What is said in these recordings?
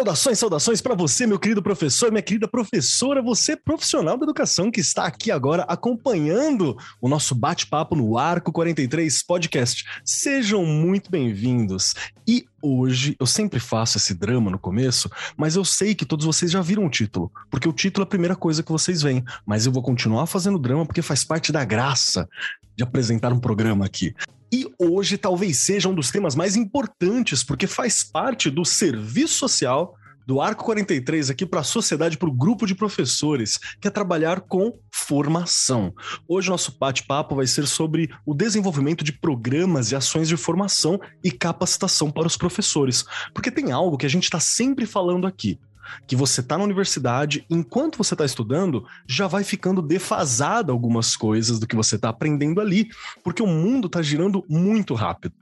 Saudações, saudações para você, meu querido professor, minha querida professora, você profissional da educação que está aqui agora acompanhando o nosso bate-papo no Arco 43 Podcast. Sejam muito bem-vindos. E hoje, eu sempre faço esse drama no começo, mas eu sei que todos vocês já viram o título, porque o título é a primeira coisa que vocês veem, mas eu vou continuar fazendo drama porque faz parte da graça de apresentar um programa aqui. E hoje talvez seja um dos temas mais importantes, porque faz parte do serviço social do Arco 43 aqui para a sociedade, para o grupo de professores, que é trabalhar com formação. Hoje o nosso bate-papo vai ser sobre o desenvolvimento de programas e ações de formação e capacitação para os professores. Porque tem algo que a gente está sempre falando aqui que você está na universidade, enquanto você está estudando, já vai ficando defasada algumas coisas do que você está aprendendo ali, porque o mundo está girando muito rápido.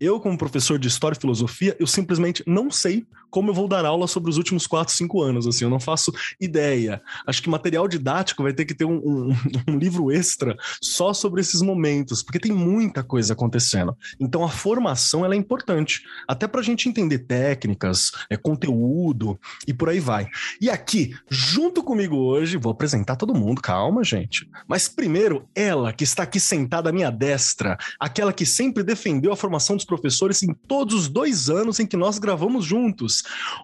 Eu, como professor de História e Filosofia, eu simplesmente não sei como eu vou dar aula sobre os últimos 4, 5 anos, assim, eu não faço ideia. Acho que material didático vai ter que ter um, um, um livro extra só sobre esses momentos, porque tem muita coisa acontecendo. Então a formação, ela é importante, até para a gente entender técnicas, é, conteúdo e por aí vai. E aqui, junto comigo hoje, vou apresentar todo mundo, calma, gente. Mas primeiro, ela que está aqui sentada à minha destra, aquela que sempre defendeu a formação formação dos professores em todos os dois anos em que nós gravamos juntos.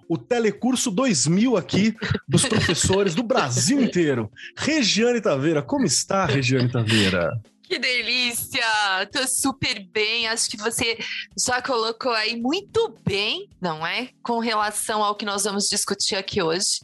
O Telecurso 2000 aqui dos professores do Brasil inteiro. Regiane Taveira, como está, Regiane Taveira? Que delícia! Tô super bem. Acho que você já colocou aí muito bem, não é? Com relação ao que nós vamos discutir aqui hoje.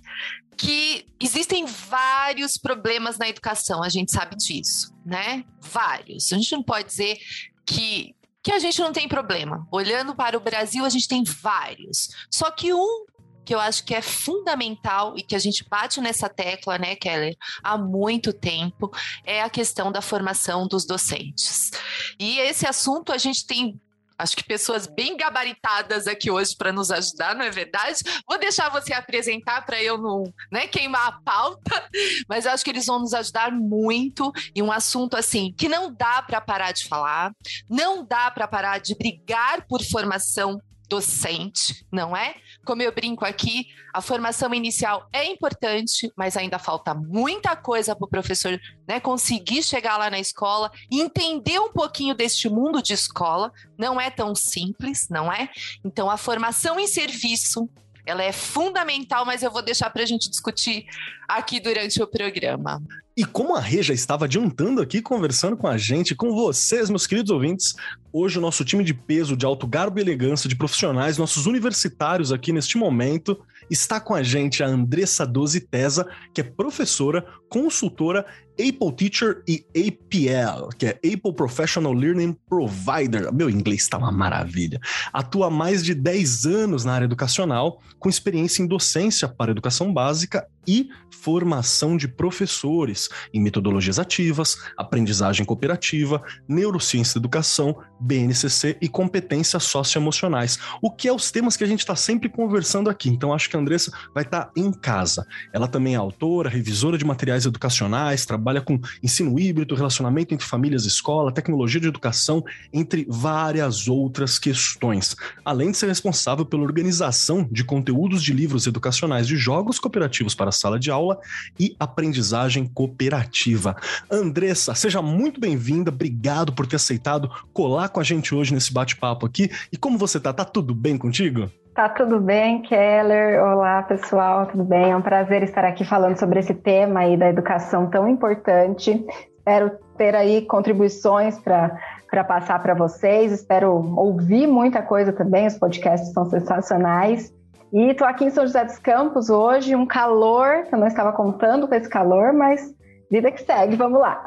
Que existem vários problemas na educação, a gente sabe disso, né? Vários. A gente não pode dizer que que a gente não tem problema. Olhando para o Brasil, a gente tem vários. Só que um que eu acho que é fundamental e que a gente bate nessa tecla, né, Keller, há muito tempo, é a questão da formação dos docentes. E esse assunto a gente tem acho que pessoas bem gabaritadas aqui hoje para nos ajudar, não é verdade? Vou deixar você apresentar para eu não né, queimar a pauta, mas acho que eles vão nos ajudar muito em um assunto assim que não dá para parar de falar, não dá para parar de brigar por formação docente, não é? Como eu brinco aqui, a formação inicial é importante, mas ainda falta muita coisa para o professor né, conseguir chegar lá na escola e entender um pouquinho deste mundo de escola. Não é tão simples, não é? Então, a formação em serviço ela é fundamental, mas eu vou deixar para a gente discutir aqui durante o programa. E como a Rê já estava adiantando aqui, conversando com a gente, com vocês, meus queridos ouvintes, hoje o nosso time de peso, de alto garbo e elegância, de profissionais, nossos universitários aqui neste momento, está com a gente a Andressa Doze Tesa, que é professora, consultora Apple Teacher e APL, que é Apple Professional Learning Provider. Meu inglês está uma maravilha. Atua há mais de 10 anos na área educacional, com experiência em docência para educação básica e formação de professores em metodologias ativas, aprendizagem cooperativa, neurociência da educação, BNCC e competências socioemocionais, o que é os temas que a gente está sempre conversando aqui. Então acho que a Andressa vai estar tá em casa. Ela também é autora, revisora de materiais educacionais, trabalha com ensino híbrido, relacionamento entre famílias e escola, tecnologia de educação, entre várias outras questões. Além de ser responsável pela organização de conteúdos de livros educacionais de jogos cooperativos para sala de aula e aprendizagem cooperativa. Andressa, seja muito bem-vinda, obrigado por ter aceitado colar com a gente hoje nesse bate-papo aqui. E como você tá? Tá tudo bem contigo? Tá tudo bem, Keller? Olá, pessoal, tudo bem? É um prazer estar aqui falando sobre esse tema aí da educação tão importante. Espero ter aí contribuições para passar para vocês. Espero ouvir muita coisa também. Os podcasts são sensacionais. E estou aqui em São José dos Campos hoje, um calor, eu não estava contando com esse calor, mas vida que segue, vamos lá.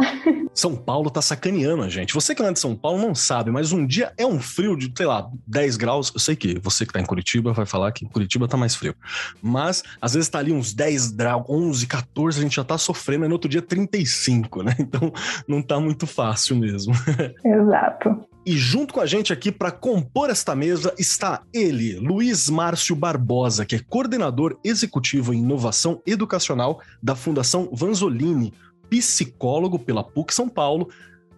São Paulo tá sacaneando a gente. Você que não é de São Paulo não sabe, mas um dia é um frio de, sei lá, 10 graus. Eu sei que você que tá em Curitiba vai falar que Curitiba tá mais frio. Mas às vezes tá ali uns 10 graus, 11, 14, a gente já tá sofrendo, e no outro dia 35, né? Então não tá muito fácil mesmo. Exato. E junto com a gente aqui para compor esta mesa está ele, Luiz Márcio Barbosa, que é coordenador executivo em inovação educacional da Fundação Vanzolini, psicólogo pela PUC São Paulo,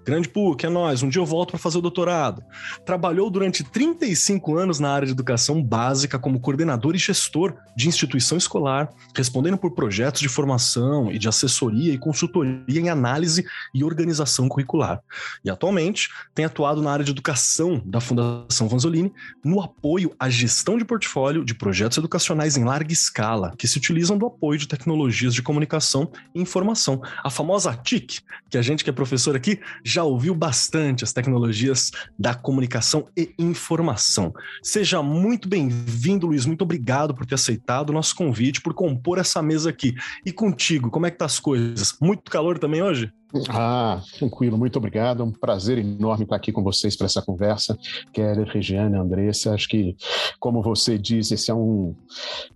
Grande PUC, é nós. Um dia eu volto para fazer o doutorado. Trabalhou durante 35 anos na área de educação básica como coordenador e gestor de instituição escolar, respondendo por projetos de formação e de assessoria e consultoria em análise e organização curricular. E atualmente tem atuado na área de educação da Fundação Vanzolini no apoio à gestão de portfólio de projetos educacionais em larga escala, que se utilizam do apoio de tecnologias de comunicação e informação. A famosa TIC, que a gente que é professor aqui já ouviu bastante as tecnologias da comunicação e informação. Seja muito bem-vindo, Luiz. Muito obrigado por ter aceitado o nosso convite, por compor essa mesa aqui. E contigo, como é que tá as coisas? Muito calor também hoje? Ah, tranquilo, muito obrigado. É um prazer enorme estar aqui com vocês para essa conversa. Keller, Regiane, Andressa, acho que, como você diz, esse é um,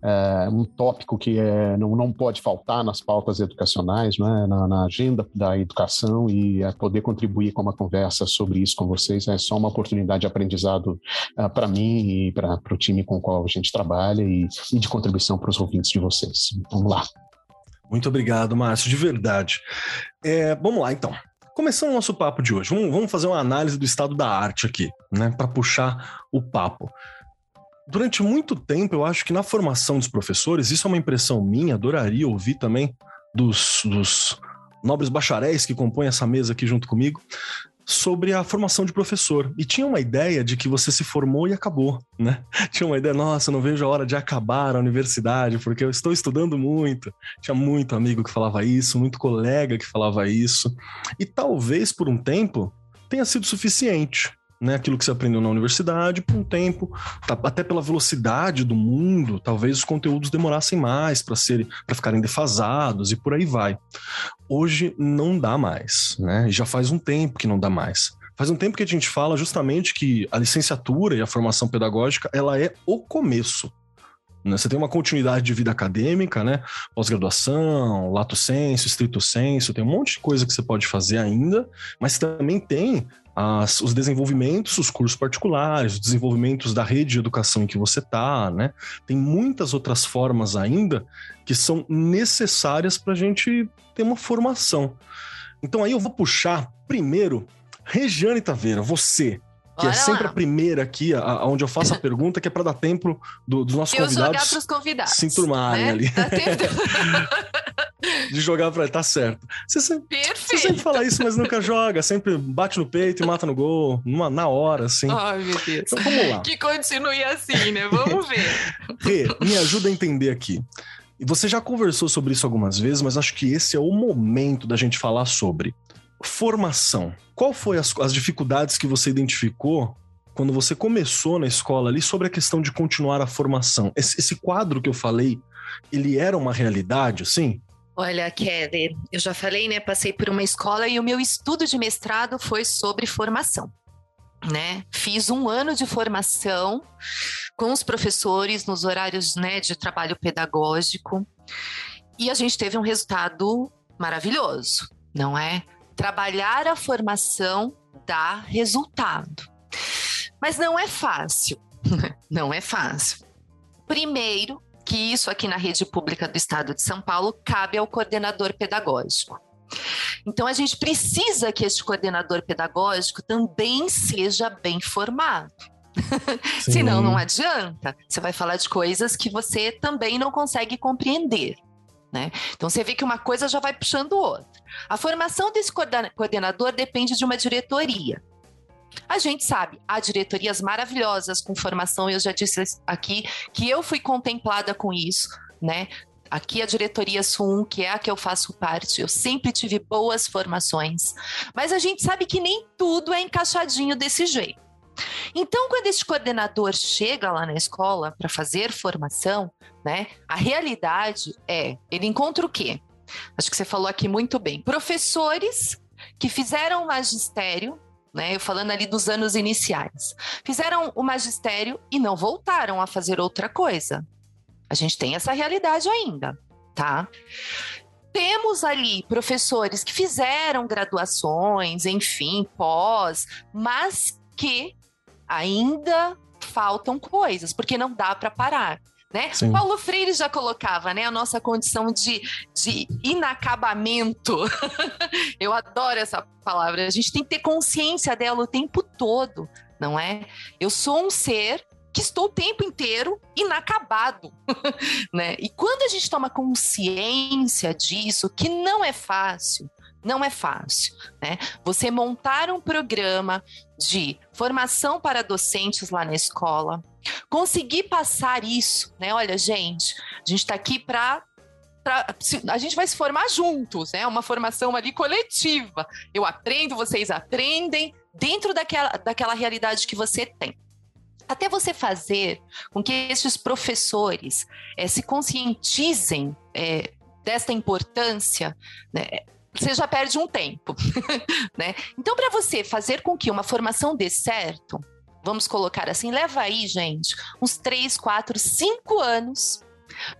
é, um tópico que é, não, não pode faltar nas pautas educacionais, né? na, na agenda da educação e é, poder contribuir com uma conversa sobre isso com vocês é só uma oportunidade de aprendizado uh, para mim e para o time com o qual a gente trabalha e, e de contribuição para os ouvintes de vocês. Vamos lá. Muito obrigado, Márcio, de verdade. É, vamos lá, então. Começando o nosso papo de hoje, vamos, vamos fazer uma análise do estado da arte aqui, né, para puxar o papo. Durante muito tempo, eu acho que na formação dos professores, isso é uma impressão minha, adoraria ouvir também dos, dos nobres bacharéis que compõem essa mesa aqui junto comigo, sobre a formação de professor. E tinha uma ideia de que você se formou e acabou, né? Tinha uma ideia, nossa, não vejo a hora de acabar a universidade, porque eu estou estudando muito. Tinha muito amigo que falava isso, muito colega que falava isso. E talvez por um tempo tenha sido suficiente né, aquilo que você aprendeu na universidade por um tempo, tá, até pela velocidade do mundo, talvez os conteúdos demorassem mais para serem, para ficarem defasados e por aí vai. Hoje não dá mais, né? Já faz um tempo que não dá mais. Faz um tempo que a gente fala justamente que a licenciatura e a formação pedagógica ela é o começo. Né? Você tem uma continuidade de vida acadêmica, né? Pós-graduação, lato senso, estrito senso, tem um monte de coisa que você pode fazer ainda, mas também tem as, os desenvolvimentos, os cursos particulares, os desenvolvimentos da rede de educação em que você está, né? Tem muitas outras formas ainda que são necessárias para a gente ter uma formação. Então aí eu vou puxar primeiro Regiane Taveira, você, que é Bora é sempre lá. a primeira aqui, a, onde eu faço a pergunta, que é para dar tempo do, dos nossos eu convidados, jogar convidados se enturmarem né? ali. Dá tempo de jogar para tá certo. Você sempre, você sempre fala isso, mas nunca joga, sempre bate no peito e mata no gol, numa, na hora, assim. Ai, meu Deus. Então vamos lá. Que continue assim, né? Vamos ver. Rê, me ajuda a entender aqui. E você já conversou sobre isso algumas vezes, mas acho que esse é o momento da gente falar sobre formação. Qual foi as, as dificuldades que você identificou quando você começou na escola ali sobre a questão de continuar a formação? Esse, esse quadro que eu falei, ele era uma realidade, assim? Olha, Kelly, eu já falei, né? Passei por uma escola e o meu estudo de mestrado foi sobre formação. Né? Fiz um ano de formação com os professores nos horários né, de trabalho pedagógico e a gente teve um resultado maravilhoso, não é? Trabalhar a formação dá resultado. Mas não é fácil. não é fácil. Primeiro, que isso aqui na rede pública do Estado de São Paulo cabe ao coordenador pedagógico. Então, a gente precisa que este coordenador pedagógico também seja bem formado. Senão, não adianta. Você vai falar de coisas que você também não consegue compreender. Né? Então você vê que uma coisa já vai puxando outra. A formação desse coordenador depende de uma diretoria. A gente sabe, há diretorias maravilhosas com formação, eu já disse aqui que eu fui contemplada com isso, né? Aqui a diretoria SUM, que é a que eu faço parte, eu sempre tive boas formações, mas a gente sabe que nem tudo é encaixadinho desse jeito. Então, quando esse coordenador chega lá na escola para fazer formação, né, a realidade é, ele encontra o quê? Acho que você falou aqui muito bem. Professores que fizeram magistério, né, falando ali dos anos iniciais, fizeram o magistério e não voltaram a fazer outra coisa. A gente tem essa realidade ainda, tá? Temos ali professores que fizeram graduações, enfim, pós, mas que ainda faltam coisas, porque não dá para parar. Né? Paulo Freire já colocava né, a nossa condição de, de inacabamento. Eu adoro essa palavra. A gente tem que ter consciência dela o tempo todo, não é? Eu sou um ser que estou o tempo inteiro inacabado, né? E quando a gente toma consciência disso, que não é fácil, não é fácil, né? Você montar um programa de formação para docentes lá na escola, conseguir passar isso, né? Olha, gente, a gente está aqui para a gente vai se formar juntos, né? Uma formação ali coletiva. Eu aprendo, vocês aprendem, dentro daquela, daquela realidade que você tem. Até você fazer com que esses professores é, se conscientizem é, desta importância, né? Você já perde um tempo, né? Então, para você fazer com que uma formação dê certo, vamos colocar assim, leva aí, gente, uns três, quatro, cinco anos,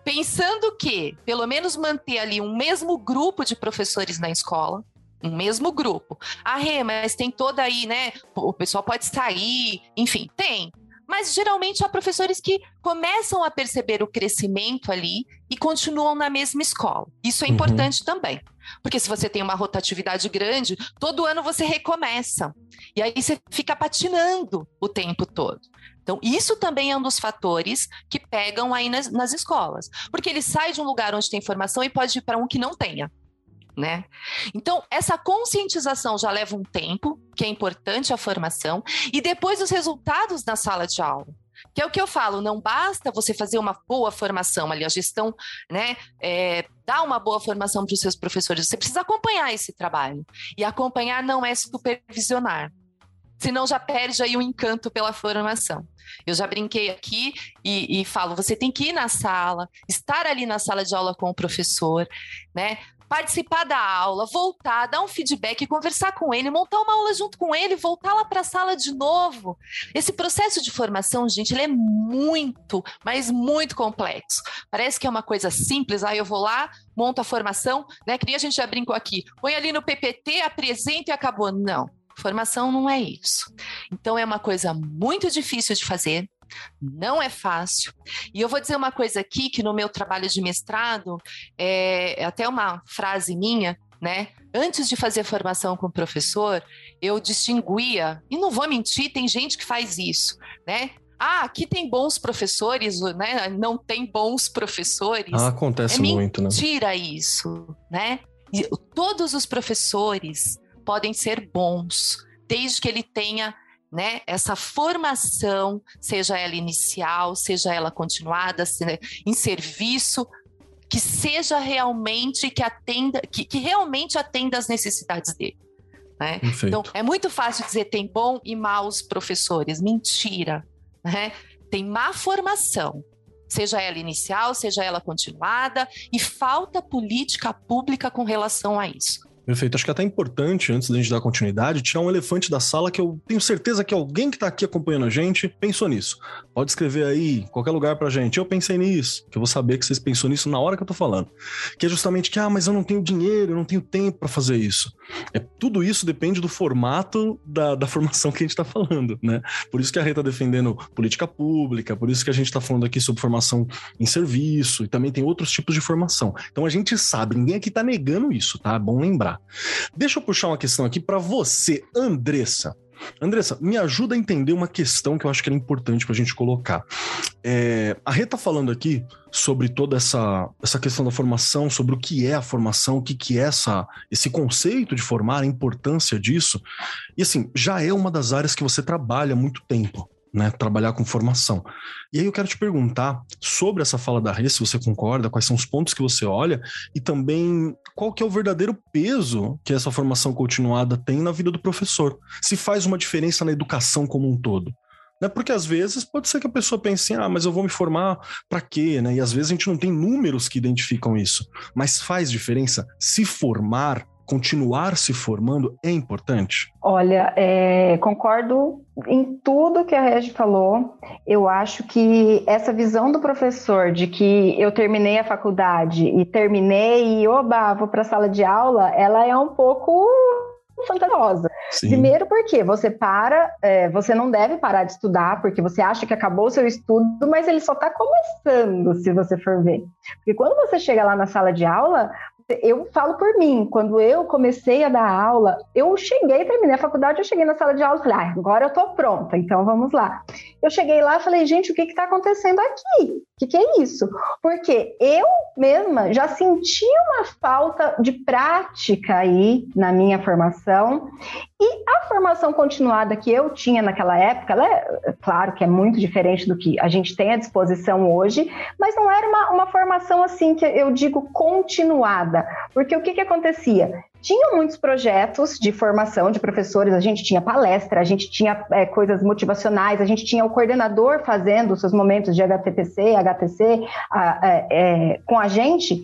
pensando que pelo menos manter ali um mesmo grupo de professores na escola, um mesmo grupo. Ah, Rê, mas tem toda aí, né? O pessoal pode sair, enfim, tem mas geralmente há professores que começam a perceber o crescimento ali e continuam na mesma escola. Isso é uhum. importante também. Porque se você tem uma rotatividade grande, todo ano você recomeça. E aí você fica patinando o tempo todo. Então, isso também é um dos fatores que pegam aí nas, nas escolas. Porque ele sai de um lugar onde tem formação e pode ir para um que não tenha né? Então, essa conscientização já leva um tempo, que é importante a formação, e depois os resultados na sala de aula. Que é o que eu falo, não basta você fazer uma boa formação ali, a gestão, né? É, dar uma boa formação para os seus professores, você precisa acompanhar esse trabalho. E acompanhar não é supervisionar. Senão já perde aí o encanto pela formação. Eu já brinquei aqui e, e, falo: você tem que ir na sala, estar ali na sala de aula com o professor, né? Participar da aula, voltar, dar um feedback, conversar com ele, montar uma aula junto com ele, voltar lá para a sala de novo. Esse processo de formação, gente, ele é muito, mas muito complexo. Parece que é uma coisa simples, aí eu vou lá, monto a formação, né? Que nem a gente já brincou aqui, põe ali no PPT, apresenta e acabou. Não. Formação não é isso. Então é uma coisa muito difícil de fazer, não é fácil. E eu vou dizer uma coisa aqui que no meu trabalho de mestrado é, é até uma frase minha, né? Antes de fazer formação com o professor, eu distinguia, e não vou mentir, tem gente que faz isso, né? Ah, aqui tem bons professores, né? Não tem bons professores. Ah, acontece é muito, né? Mentira isso, né? E todos os professores podem ser bons, desde que ele tenha né, essa formação, seja ela inicial, seja ela continuada, em serviço, que seja realmente que atenda, que, que realmente atenda às necessidades dele. Né? Então, é muito fácil dizer tem bom e maus professores. Mentira. Né? Tem má formação, seja ela inicial, seja ela continuada, e falta política pública com relação a isso. Perfeito. Acho que é até importante, antes da gente dar continuidade, tirar um elefante da sala que eu tenho certeza que alguém que está aqui acompanhando a gente pensou nisso. Pode escrever aí, qualquer lugar pra gente. Eu pensei nisso, que eu vou saber que vocês pensou nisso na hora que eu tô falando. Que é justamente que, ah, mas eu não tenho dinheiro, eu não tenho tempo para fazer isso. É, tudo isso depende do formato da, da formação que a gente está falando, né? Por isso que a Rê tá defendendo política pública, por isso que a gente está falando aqui sobre formação em serviço, e também tem outros tipos de formação. Então a gente sabe, ninguém aqui tá negando isso, tá? É bom lembrar. Deixa eu puxar uma questão aqui para você, Andressa. Andressa, me ajuda a entender uma questão que eu acho que é importante para a gente colocar. É, a Rê tá falando aqui sobre toda essa, essa questão da formação, sobre o que é a formação, o que, que é essa, esse conceito de formar, a importância disso. E assim, já é uma das áreas que você trabalha há muito tempo né, trabalhar com formação. E aí eu quero te perguntar sobre essa fala da Rê, se você concorda, quais são os pontos que você olha e também qual que é o verdadeiro peso que essa formação continuada tem na vida do professor. Se faz uma diferença na educação como um todo. Né? Porque às vezes pode ser que a pessoa pense, ah, mas eu vou me formar para quê? Né? E às vezes a gente não tem números que identificam isso. Mas faz diferença se formar continuar se formando é importante? Olha, é, concordo em tudo que a Regi falou. Eu acho que essa visão do professor de que eu terminei a faculdade e terminei e oba, vou para a sala de aula, ela é um pouco fantasiosa. Sim. Primeiro porque você para, é, você não deve parar de estudar, porque você acha que acabou o seu estudo, mas ele só está começando, se você for ver. Porque quando você chega lá na sala de aula, eu falo por mim, quando eu comecei a dar aula, eu cheguei, terminei a faculdade, eu cheguei na sala de aula e falei, ah, agora eu tô pronta, então vamos lá. Eu cheguei lá e falei, gente, o que está acontecendo aqui? O que, que é isso? Porque eu mesma já senti uma falta de prática aí na minha formação e a formação continuada que eu tinha naquela época, ela é, claro que é muito diferente do que a gente tem à disposição hoje, mas não era uma, uma formação assim que eu digo continuada, porque o que, que acontecia? Tinham muitos projetos de formação de professores, a gente tinha palestra, a gente tinha é, coisas motivacionais, a gente tinha o coordenador fazendo os seus momentos de HTPC, HTC a, é, é, com a gente,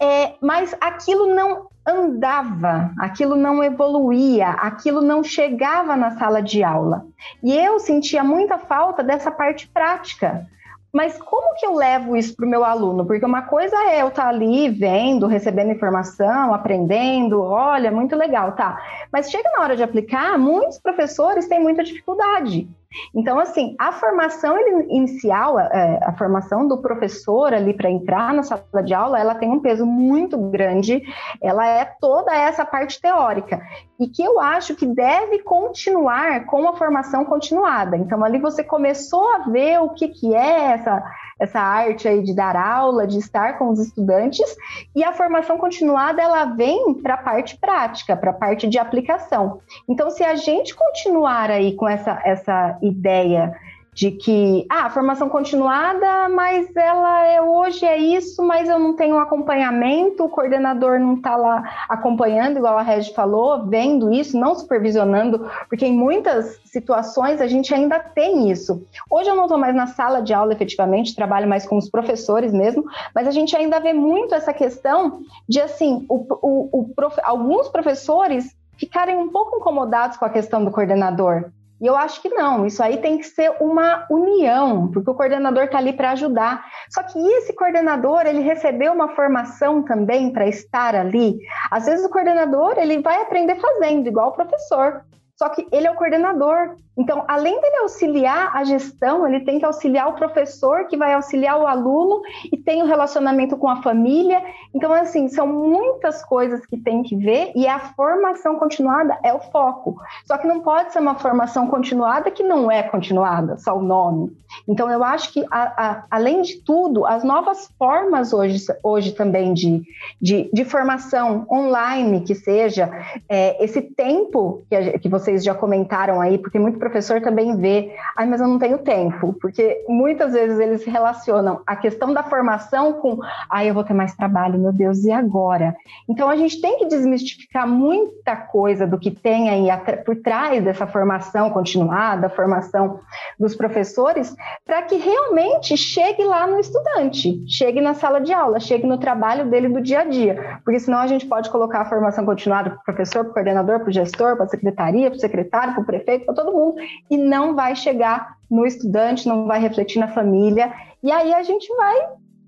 é, mas aquilo não andava, aquilo não evoluía, aquilo não chegava na sala de aula. E eu sentia muita falta dessa parte prática. Mas como que eu levo isso para o meu aluno? Porque uma coisa é eu estar tá ali vendo, recebendo informação, aprendendo, olha, muito legal, tá. Mas chega na hora de aplicar, muitos professores têm muita dificuldade. Então, assim, a formação inicial, é, a formação do professor ali para entrar na sala de aula, ela tem um peso muito grande, ela é toda essa parte teórica, e que eu acho que deve continuar com a formação continuada. Então, ali você começou a ver o que, que é essa essa arte aí de dar aula, de estar com os estudantes, e a formação continuada ela vem para a parte prática, para a parte de aplicação. Então, se a gente continuar aí com essa, essa ideia de que ah, a formação continuada, mas ela é hoje é isso, mas eu não tenho acompanhamento, o coordenador não está lá acompanhando, igual a Regi falou, vendo isso, não supervisionando, porque em muitas situações a gente ainda tem isso. Hoje eu não estou mais na sala de aula efetivamente, trabalho mais com os professores mesmo, mas a gente ainda vê muito essa questão de assim, o, o, o prof... alguns professores ficarem um pouco incomodados com a questão do coordenador. E eu acho que não, isso aí tem que ser uma união, porque o coordenador está ali para ajudar. Só que esse coordenador, ele recebeu uma formação também para estar ali. Às vezes o coordenador, ele vai aprender fazendo, igual o professor. Só que ele é o coordenador. Então, além dele auxiliar a gestão, ele tem que auxiliar o professor, que vai auxiliar o aluno, e tem o um relacionamento com a família. Então, assim, são muitas coisas que tem que ver, e a formação continuada é o foco. Só que não pode ser uma formação continuada que não é continuada, só o nome. Então, eu acho que, a, a, além de tudo, as novas formas hoje, hoje também de, de, de formação online, que seja, é, esse tempo que, a, que vocês já comentaram aí, porque muito professor também vê, ai, mas eu não tenho tempo, porque muitas vezes eles relacionam a questão da formação com, ai, eu vou ter mais trabalho, meu Deus, e agora? Então a gente tem que desmistificar muita coisa do que tem aí por trás dessa formação continuada, formação dos professores, para que realmente chegue lá no estudante, chegue na sala de aula, chegue no trabalho dele do dia a dia, porque senão a gente pode colocar a formação continuada para o professor, para o coordenador, para o gestor, para a secretaria, para o secretário, para o prefeito, para todo mundo e não vai chegar no estudante, não vai refletir na família. E aí a gente vai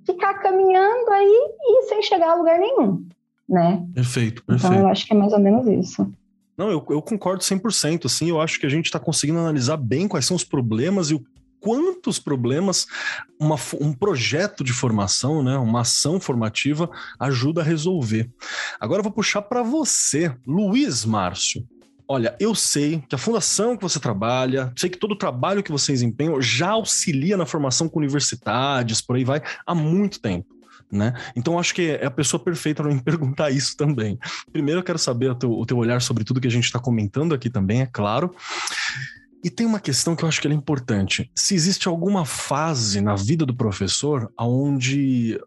ficar caminhando aí e sem chegar a lugar nenhum, né? Perfeito, perfeito. Então eu acho que é mais ou menos isso. Não, eu, eu concordo 100%, assim, eu acho que a gente está conseguindo analisar bem quais são os problemas e o quantos problemas uma, um projeto de formação, né, uma ação formativa ajuda a resolver. Agora eu vou puxar para você, Luiz Márcio. Olha, eu sei que a fundação que você trabalha, sei que todo o trabalho que vocês empenham já auxilia na formação com universidades, por aí vai, há muito tempo. Né? Então acho que é a pessoa perfeita para me perguntar isso também. Primeiro eu quero saber o teu, o teu olhar sobre tudo que a gente está comentando aqui também, é claro. E tem uma questão que eu acho que é importante. Se existe alguma fase na vida do professor onde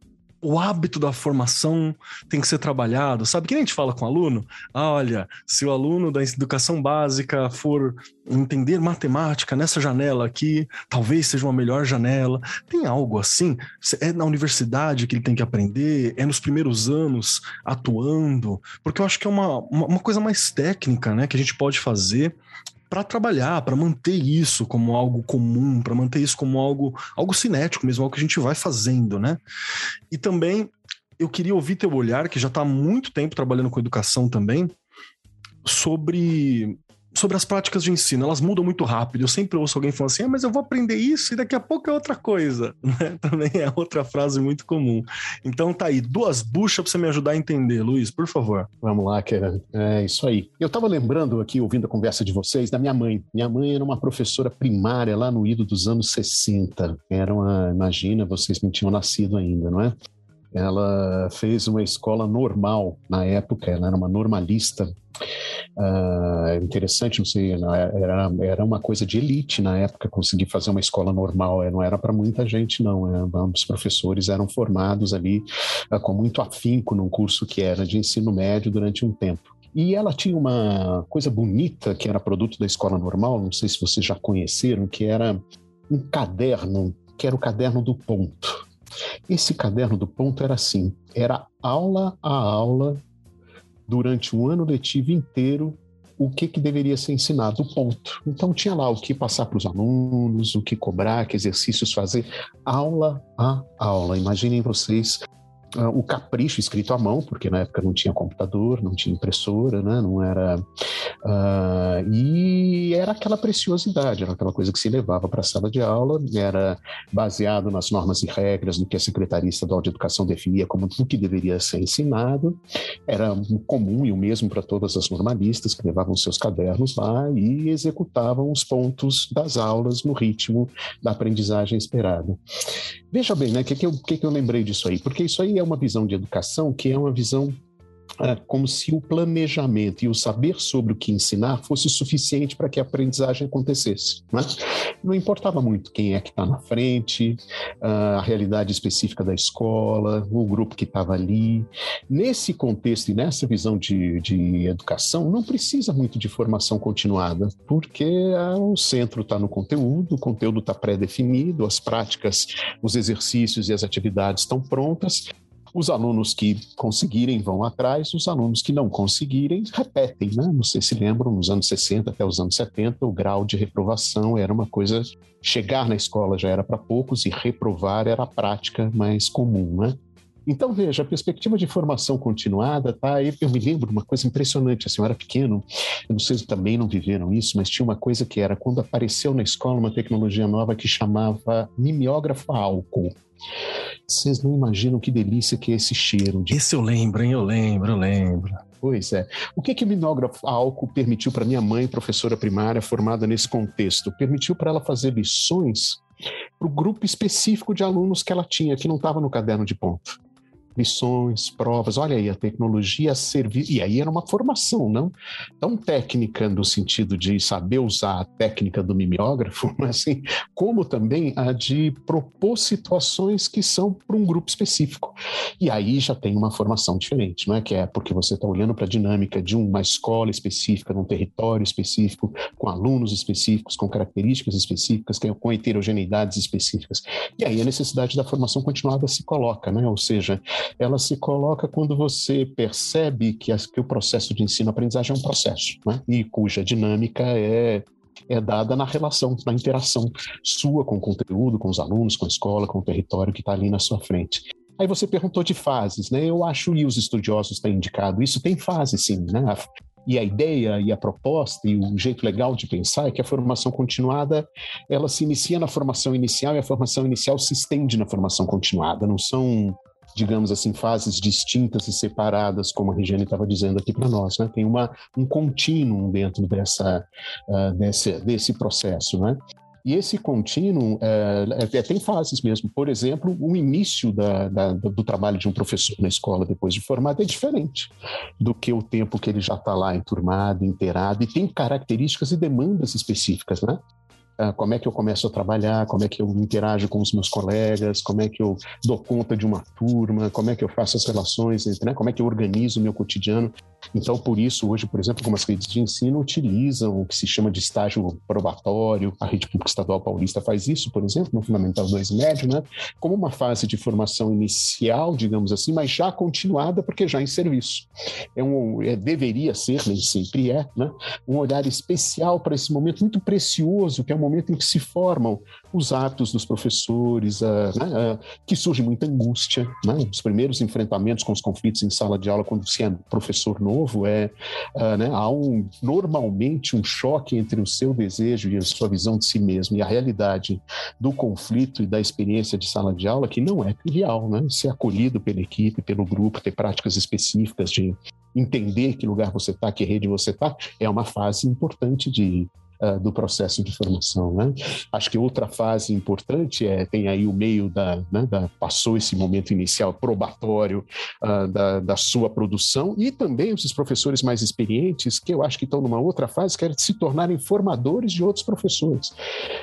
o hábito da formação tem que ser trabalhado. Sabe que nem a gente fala com o aluno? Ah, olha, se o aluno da educação básica for entender matemática nessa janela aqui, talvez seja uma melhor janela. Tem algo assim? É na universidade que ele tem que aprender? É nos primeiros anos atuando? Porque eu acho que é uma, uma, uma coisa mais técnica, né, que a gente pode fazer para trabalhar, para manter isso como algo comum, para manter isso como algo, algo cinético mesmo, algo que a gente vai fazendo, né? E também eu queria ouvir teu olhar, que já está há muito tempo trabalhando com educação também, sobre sobre as práticas de ensino, elas mudam muito rápido. Eu sempre ouço alguém falando assim, ah, mas eu vou aprender isso e daqui a pouco é outra coisa. Né? Também é outra frase muito comum. Então tá aí, duas buchas para você me ajudar a entender, Luiz, por favor. Vamos lá, Kera. É isso aí. Eu estava lembrando aqui, ouvindo a conversa de vocês, da minha mãe. Minha mãe era uma professora primária lá no Ido dos anos 60. Era uma, imagina, vocês não tinham nascido ainda, não é? Ela fez uma escola normal na época, ela era uma normalista. Uh, interessante, não sei, era, era uma coisa de elite na época conseguir fazer uma escola normal, é, não era para muita gente, não. É, os professores eram formados ali uh, com muito afinco num curso que era de ensino médio durante um tempo. E ela tinha uma coisa bonita que era produto da escola normal, não sei se vocês já conheceram, que era um caderno, que era o caderno do ponto. Esse caderno do ponto era assim: era aula a aula, durante um ano letivo inteiro, o que, que deveria ser ensinado, ponto. Então tinha lá o que passar para os alunos, o que cobrar, que exercícios fazer, aula a aula. Imaginem vocês uh, o capricho escrito à mão, porque na época não tinha computador, não tinha impressora, né? não era. Uh, e era aquela preciosidade, era aquela coisa que se levava para a sala de aula, era baseado nas normas e regras do que a Secretaria Estadual de Educação definia como o que deveria ser ensinado, era comum e o mesmo para todas as normalistas que levavam seus cadernos lá e executavam os pontos das aulas no ritmo da aprendizagem esperada. Veja bem, né? O que, que, eu, que, eu lembrei disso aí? Porque isso aí é uma visão de educação que é uma visão como se o planejamento e o saber sobre o que ensinar fosse suficiente para que a aprendizagem acontecesse. Né? Não importava muito quem é que está na frente, a realidade específica da escola, o grupo que estava ali. Nesse contexto e nessa visão de, de educação, não precisa muito de formação continuada, porque ah, o centro está no conteúdo, o conteúdo está pré-definido, as práticas, os exercícios e as atividades estão prontas os alunos que conseguirem vão atrás, os alunos que não conseguirem repetem, né? Vocês se lembram, nos anos 60 até os anos 70, o grau de reprovação era uma coisa. Chegar na escola já era para poucos e reprovar era a prática mais comum, né? Então, veja, a perspectiva de formação continuada, tá? Eu me lembro de uma coisa impressionante, assim, eu era pequeno, eu não sei se também não viveram isso, mas tinha uma coisa que era quando apareceu na escola uma tecnologia nova que chamava mimeógrafo a álcool. Vocês não imaginam que delícia que é esse cheiro. De... Esse eu lembro, hein? Eu lembro, eu lembro. Pois é. O que que o minógrafo álcool permitiu para minha mãe, professora primária, formada nesse contexto? Permitiu para ela fazer lições para o grupo específico de alunos que ela tinha, que não estava no caderno de ponto lições, provas. Olha aí, a tecnologia servir. E aí era uma formação, não tão técnica no sentido de saber usar a técnica do mimeógrafo, mas assim, como também a de propor situações que são para um grupo específico. E aí já tem uma formação diferente, não é? Que é porque você está olhando para a dinâmica de uma escola específica, num território específico, com alunos específicos, com características específicas, com heterogeneidades específicas. E aí a necessidade da formação continuada se coloca, né? Ou seja, ela se coloca quando você percebe que, as, que o processo de ensino-aprendizagem é um processo, né? e cuja dinâmica é é dada na relação, na interação sua com o conteúdo, com os alunos, com a escola, com o território que está ali na sua frente. Aí você perguntou de fases, né? Eu acho, e os estudiosos têm indicado, isso tem fase, sim, né? E a ideia e a proposta e o jeito legal de pensar é que a formação continuada, ela se inicia na formação inicial e a formação inicial se estende na formação continuada. Não são digamos assim, fases distintas e separadas, como a Regiane estava dizendo aqui para nós. Né? Tem uma, um contínuo dentro dessa, uh, desse, desse processo. Né? E esse contínuo é, é, tem fases mesmo. Por exemplo, o início da, da, do trabalho de um professor na escola depois de formado é diferente do que o tempo que ele já está lá enturmado, inteirado, e tem características e demandas específicas, né? Ah, como é que eu começo a trabalhar, como é que eu interajo com os meus colegas, como é que eu dou conta de uma turma, como é que eu faço as relações, né? como é que eu organizo o meu cotidiano. Então, por isso, hoje, por exemplo, algumas redes de ensino utilizam o que se chama de estágio probatório. A Rede Pública Estadual Paulista faz isso, por exemplo, no Fundamental 2 e Médio, né? como uma fase de formação inicial, digamos assim, mas já continuada, porque já em serviço. É um, é, deveria ser, nem sempre é, né? um olhar especial para esse momento muito precioso, que é um momento em que se formam os hábitos dos professores, uh, né, uh, que surge muita angústia. Né? Os primeiros enfrentamentos com os conflitos em sala de aula, quando se é professor novo, é uh, né, há um, normalmente um choque entre o seu desejo e a sua visão de si mesmo e a realidade do conflito e da experiência de sala de aula, que não é trivial. Né? Ser acolhido pela equipe, pelo grupo, ter práticas específicas de entender que lugar você está, que rede você está, é uma fase importante de uh, do processo de formação. Né? Acho que outra fase importante é tem aí o meio da, né, da passou esse momento inicial probatório uh, da, da sua produção e também os professores mais experientes que eu acho que estão numa outra fase que é se tornarem formadores de outros professores.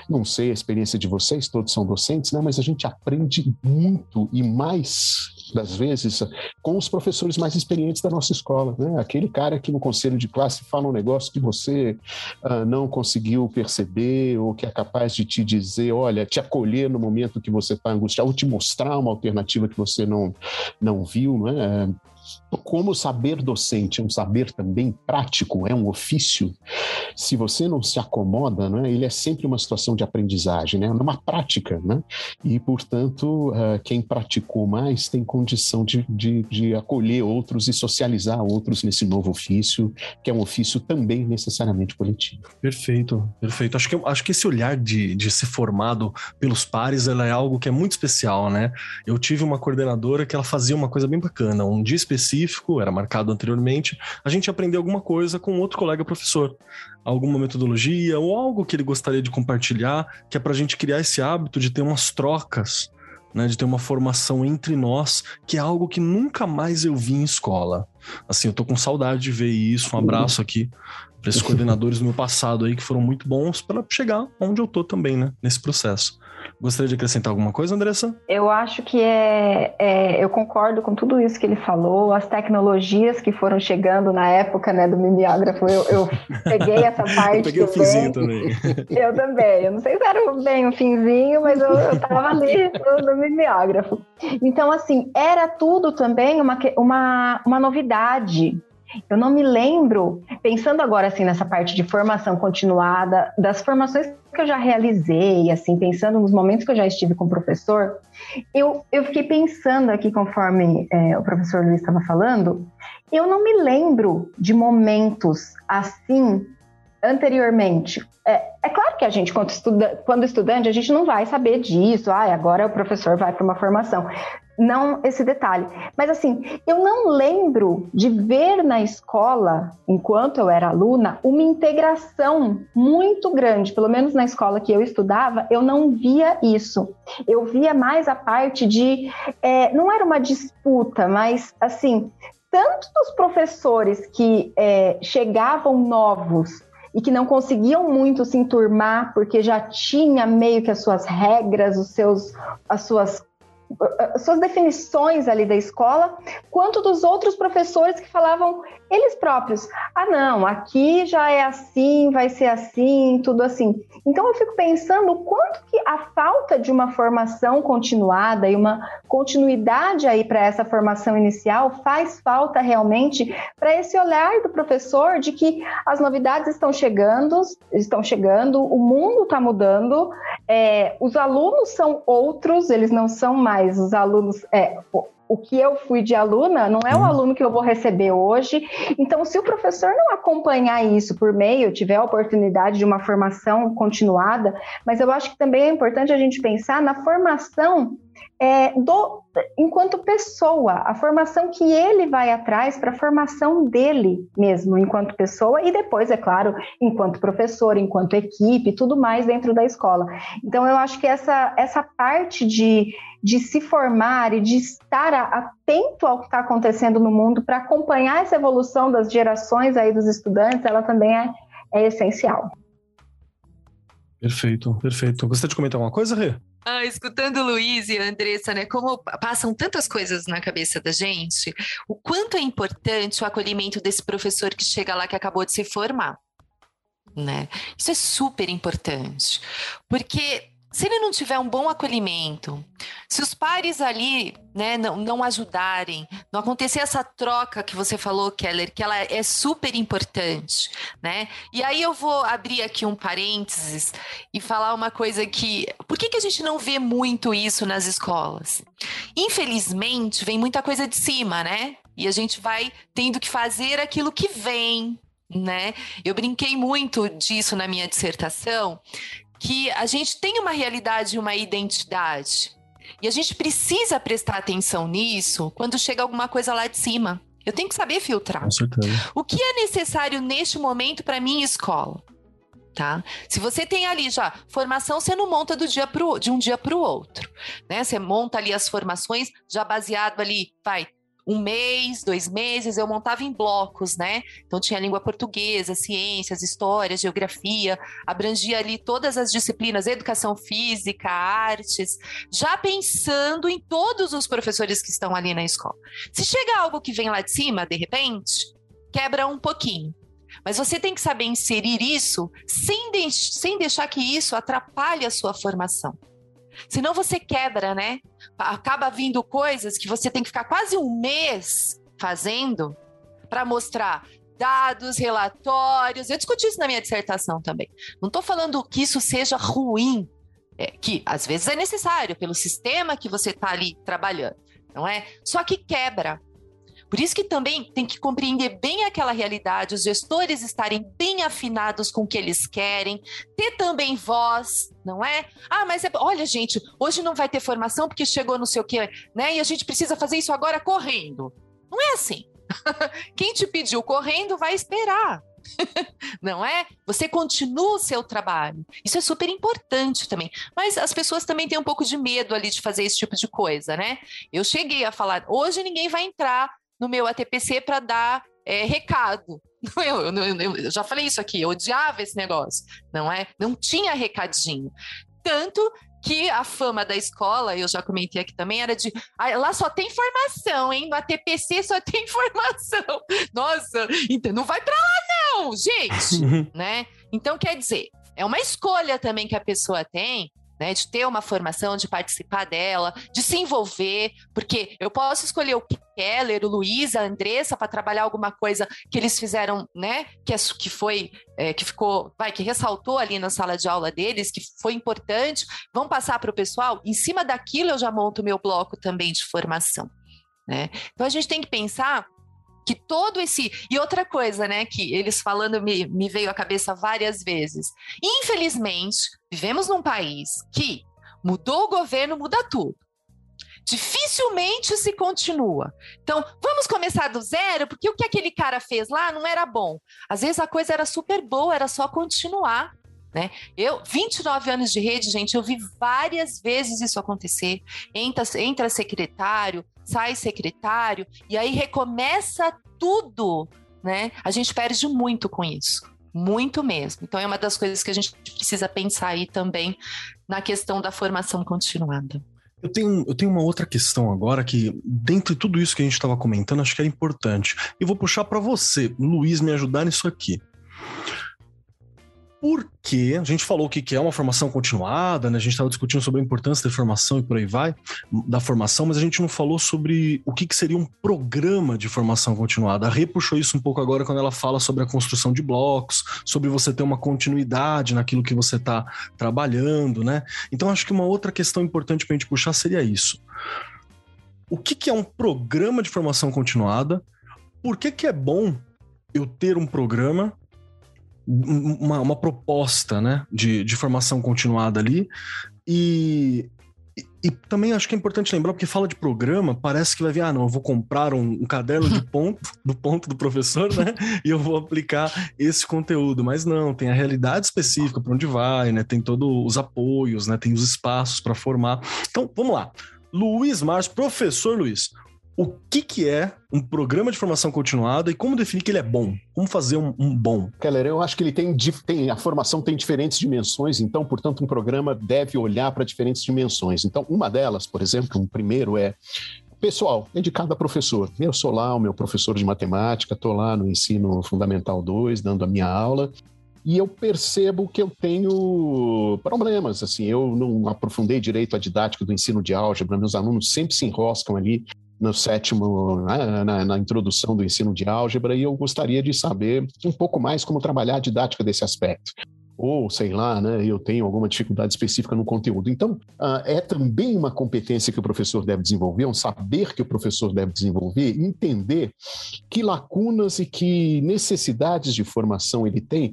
Não sei a experiência de vocês, todos são docentes, né? mas a gente aprende muito e mais das vezes com os professores mais experientes da nossa escola, né? Aquele cara que no conselho de classe fala um negócio que você uh, não conseguiu perceber ou que é capaz de te dizer, olha, te acolher no momento que você está angustiado, ou te mostrar uma alternativa que você não, não viu, não é? Como o saber docente é um saber também prático, é um ofício, se você não se acomoda, né, ele é sempre uma situação de aprendizagem, né, uma prática, né, e portanto uh, quem praticou mais tem condição de, de, de, acolher outros e socializar outros nesse novo ofício, que é um ofício também necessariamente coletivo. Perfeito, perfeito. Acho que, acho que esse olhar de, de ser formado pelos pares é algo que é muito especial, né? Eu tive uma coordenadora que ela fazia uma coisa bem bacana, um dia específico, era marcado anteriormente, a gente aprendeu alguma coisa com outro colega professor. Alguma metodologia ou algo que ele gostaria de compartilhar, que é para a gente criar esse hábito de ter umas trocas, né, de ter uma formação entre nós, que é algo que nunca mais eu vi em escola. Assim, eu tô com saudade de ver isso. Um abraço aqui para esses coordenadores do meu passado aí que foram muito bons para chegar onde eu tô também, né, nesse processo. Gostaria de acrescentar alguma coisa, Andressa? Eu acho que é, é, Eu concordo com tudo isso que ele falou. As tecnologias que foram chegando na época né, do mimeógrafo, eu, eu peguei essa parte. eu peguei também. o finzinho também. Eu também. Eu não sei se era bem o finzinho, mas eu, eu tava ali no, no mimeógrafo. Então, assim, era tudo também uma, uma, uma novidade. Eu não me lembro, pensando agora assim nessa parte de formação continuada, das formações que eu já realizei, assim, pensando nos momentos que eu já estive com o professor, eu, eu fiquei pensando aqui, conforme é, o professor Luiz estava falando, eu não me lembro de momentos assim anteriormente. É, é, claro que a gente, quando, estuda, quando estudante, a gente não vai saber disso, ah, agora o professor vai para uma formação não esse detalhe. Mas assim, eu não lembro de ver na escola, enquanto eu era aluna, uma integração muito grande. Pelo menos na escola que eu estudava, eu não via isso. Eu via mais a parte de. É, não era uma disputa, mas assim, tanto dos professores que é, chegavam novos e que não conseguiam muito se enturmar porque já tinha meio que as suas regras, os seus, as suas suas definições ali da escola, quanto dos outros professores que falavam eles próprios. Ah, não, aqui já é assim, vai ser assim, tudo assim. Então eu fico pensando quanto que a falta de uma formação continuada e uma continuidade aí para essa formação inicial faz falta realmente para esse olhar do professor de que as novidades estão chegando, estão chegando, o mundo está mudando, é, os alunos são outros, eles não são mais os alunos. É, o que eu fui de aluna não é o uhum. aluno que eu vou receber hoje. Então, se o professor não acompanhar isso por meio, tiver a oportunidade de uma formação continuada, mas eu acho que também é importante a gente pensar na formação é, do, enquanto pessoa, a formação que ele vai atrás para a formação dele mesmo, enquanto pessoa, e depois, é claro, enquanto professor, enquanto equipe, tudo mais dentro da escola. Então, eu acho que essa, essa parte de de se formar e de estar atento ao que está acontecendo no mundo para acompanhar essa evolução das gerações aí dos estudantes, ela também é, é essencial. Perfeito, perfeito. Gostaria de comentar alguma coisa, Rê? Ah, escutando o Luiz e a Andressa, né, como passam tantas coisas na cabeça da gente, o quanto é importante o acolhimento desse professor que chega lá que acabou de se formar, né? Isso é super importante, porque se ele não tiver um bom acolhimento, se os pares ali né, não, não ajudarem, não acontecer essa troca que você falou, Keller, que ela é super importante, né? E aí eu vou abrir aqui um parênteses e falar uma coisa que. Por que, que a gente não vê muito isso nas escolas? Infelizmente, vem muita coisa de cima, né? E a gente vai tendo que fazer aquilo que vem, né? Eu brinquei muito disso na minha dissertação, que a gente tem uma realidade e uma identidade. E a gente precisa prestar atenção nisso quando chega alguma coisa lá de cima. Eu tenho que saber filtrar. Com certeza. O que é necessário neste momento para minha escola? Tá? Se você tem ali já formação, você não monta do dia pro, de um dia para o outro, né? Você monta ali as formações já baseado ali, vai um mês, dois meses, eu montava em blocos, né? Então tinha língua portuguesa, ciências, história, geografia, abrangia ali todas as disciplinas, educação física, artes, já pensando em todos os professores que estão ali na escola. Se chega algo que vem lá de cima, de repente, quebra um pouquinho. Mas você tem que saber inserir isso sem, de sem deixar que isso atrapalhe a sua formação. Senão você quebra, né? Acaba vindo coisas que você tem que ficar quase um mês fazendo para mostrar dados, relatórios. Eu discuti isso na minha dissertação também. Não estou falando que isso seja ruim, é, que às vezes é necessário pelo sistema que você está ali trabalhando, não é? Só que quebra. Por isso que também tem que compreender bem aquela realidade, os gestores estarem bem afinados com o que eles querem, ter também voz, não é? Ah, mas é, olha, gente, hoje não vai ter formação porque chegou não sei o quê, né? E a gente precisa fazer isso agora correndo. Não é assim. Quem te pediu correndo vai esperar. não é? Você continua o seu trabalho. Isso é super importante também. Mas as pessoas também têm um pouco de medo ali de fazer esse tipo de coisa, né? Eu cheguei a falar, hoje ninguém vai entrar no meu ATPC para dar é, recado. Eu, eu, eu, já falei isso aqui, eu odiava esse negócio, não é? Não tinha recadinho. Tanto que a fama da escola, eu já comentei aqui também, era de ah, lá só tem formação, hein? No ATPC só tem formação. Nossa, então não vai para lá, não, gente, né? Então, quer dizer, é uma escolha também que a pessoa tem né, de ter uma formação, de participar dela, de se envolver, porque eu posso escolher o Keller, o Luiz, a Andressa para trabalhar alguma coisa que eles fizeram, né, que, é, que foi, é, que ficou, vai, que ressaltou ali na sala de aula deles, que foi importante, vão passar para o pessoal, em cima daquilo eu já monto meu bloco também de formação. Né? Então a gente tem que pensar que todo esse. E outra coisa, né, que eles falando me, me veio à cabeça várias vezes. Infelizmente, vivemos num país que mudou o governo, muda tudo. Dificilmente se continua. Então, vamos começar do zero, porque o que aquele cara fez lá não era bom. Às vezes a coisa era super boa, era só continuar. Né? Eu, 29 anos de rede, gente, eu vi várias vezes isso acontecer. Entra, entra secretário, sai secretário, e aí recomeça tudo, né? A gente perde muito com isso. Muito mesmo. Então, é uma das coisas que a gente precisa pensar aí também na questão da formação continuada. Eu tenho, eu tenho uma outra questão agora que, dentro de tudo isso que a gente estava comentando, acho que é importante. E vou puxar para você, Luiz, me ajudar nisso aqui porque a gente falou o que é uma formação continuada, né? A gente estava discutindo sobre a importância da formação e por aí vai, da formação, mas a gente não falou sobre o que, seria um programa de formação continuada. A Rê puxou isso um pouco agora quando ela fala sobre a construção de blocos, sobre você ter uma continuidade naquilo que você está trabalhando, né? Então acho que uma outra questão importante para a gente puxar seria isso. O que, que é um programa de formação continuada? Por que, que é bom eu ter um programa uma, uma proposta né, de, de formação continuada ali. E, e, e, também acho que é importante lembrar, porque fala de programa, parece que vai vir, ah, não, eu vou comprar um, um caderno de ponto, do ponto do professor, né? E eu vou aplicar esse conteúdo. Mas não, tem a realidade específica para onde vai, né? Tem todos os apoios, né? Tem os espaços para formar. Então, vamos lá. Luiz Márcio, professor Luiz, o que, que é um programa de formação continuada e como definir que ele é bom? Como fazer um, um, bom? Keller, eu acho que ele tem, tem, a formação tem diferentes dimensões, então, portanto, um programa deve olhar para diferentes dimensões. Então, uma delas, por exemplo, um primeiro é pessoal, dedicado a professor. Eu sou lá o meu professor de matemática, estou lá no ensino fundamental 2, dando a minha aula. e eu percebo que eu tenho problemas. Assim, eu não aprofundei direito a didática do ensino de álgebra, meus alunos sempre se enroscam ali no sétimo, né, na, na, introdução do ensino de álgebra, e eu gostaria de saber um pouco mais como trabalhar a didática desse aspecto ou sei lá, né, eu tenho alguma dificuldade específica no conteúdo. Então, uh, é também uma competência que o professor deve desenvolver, um saber que o professor deve desenvolver, entender que lacunas e que necessidades de formação ele tem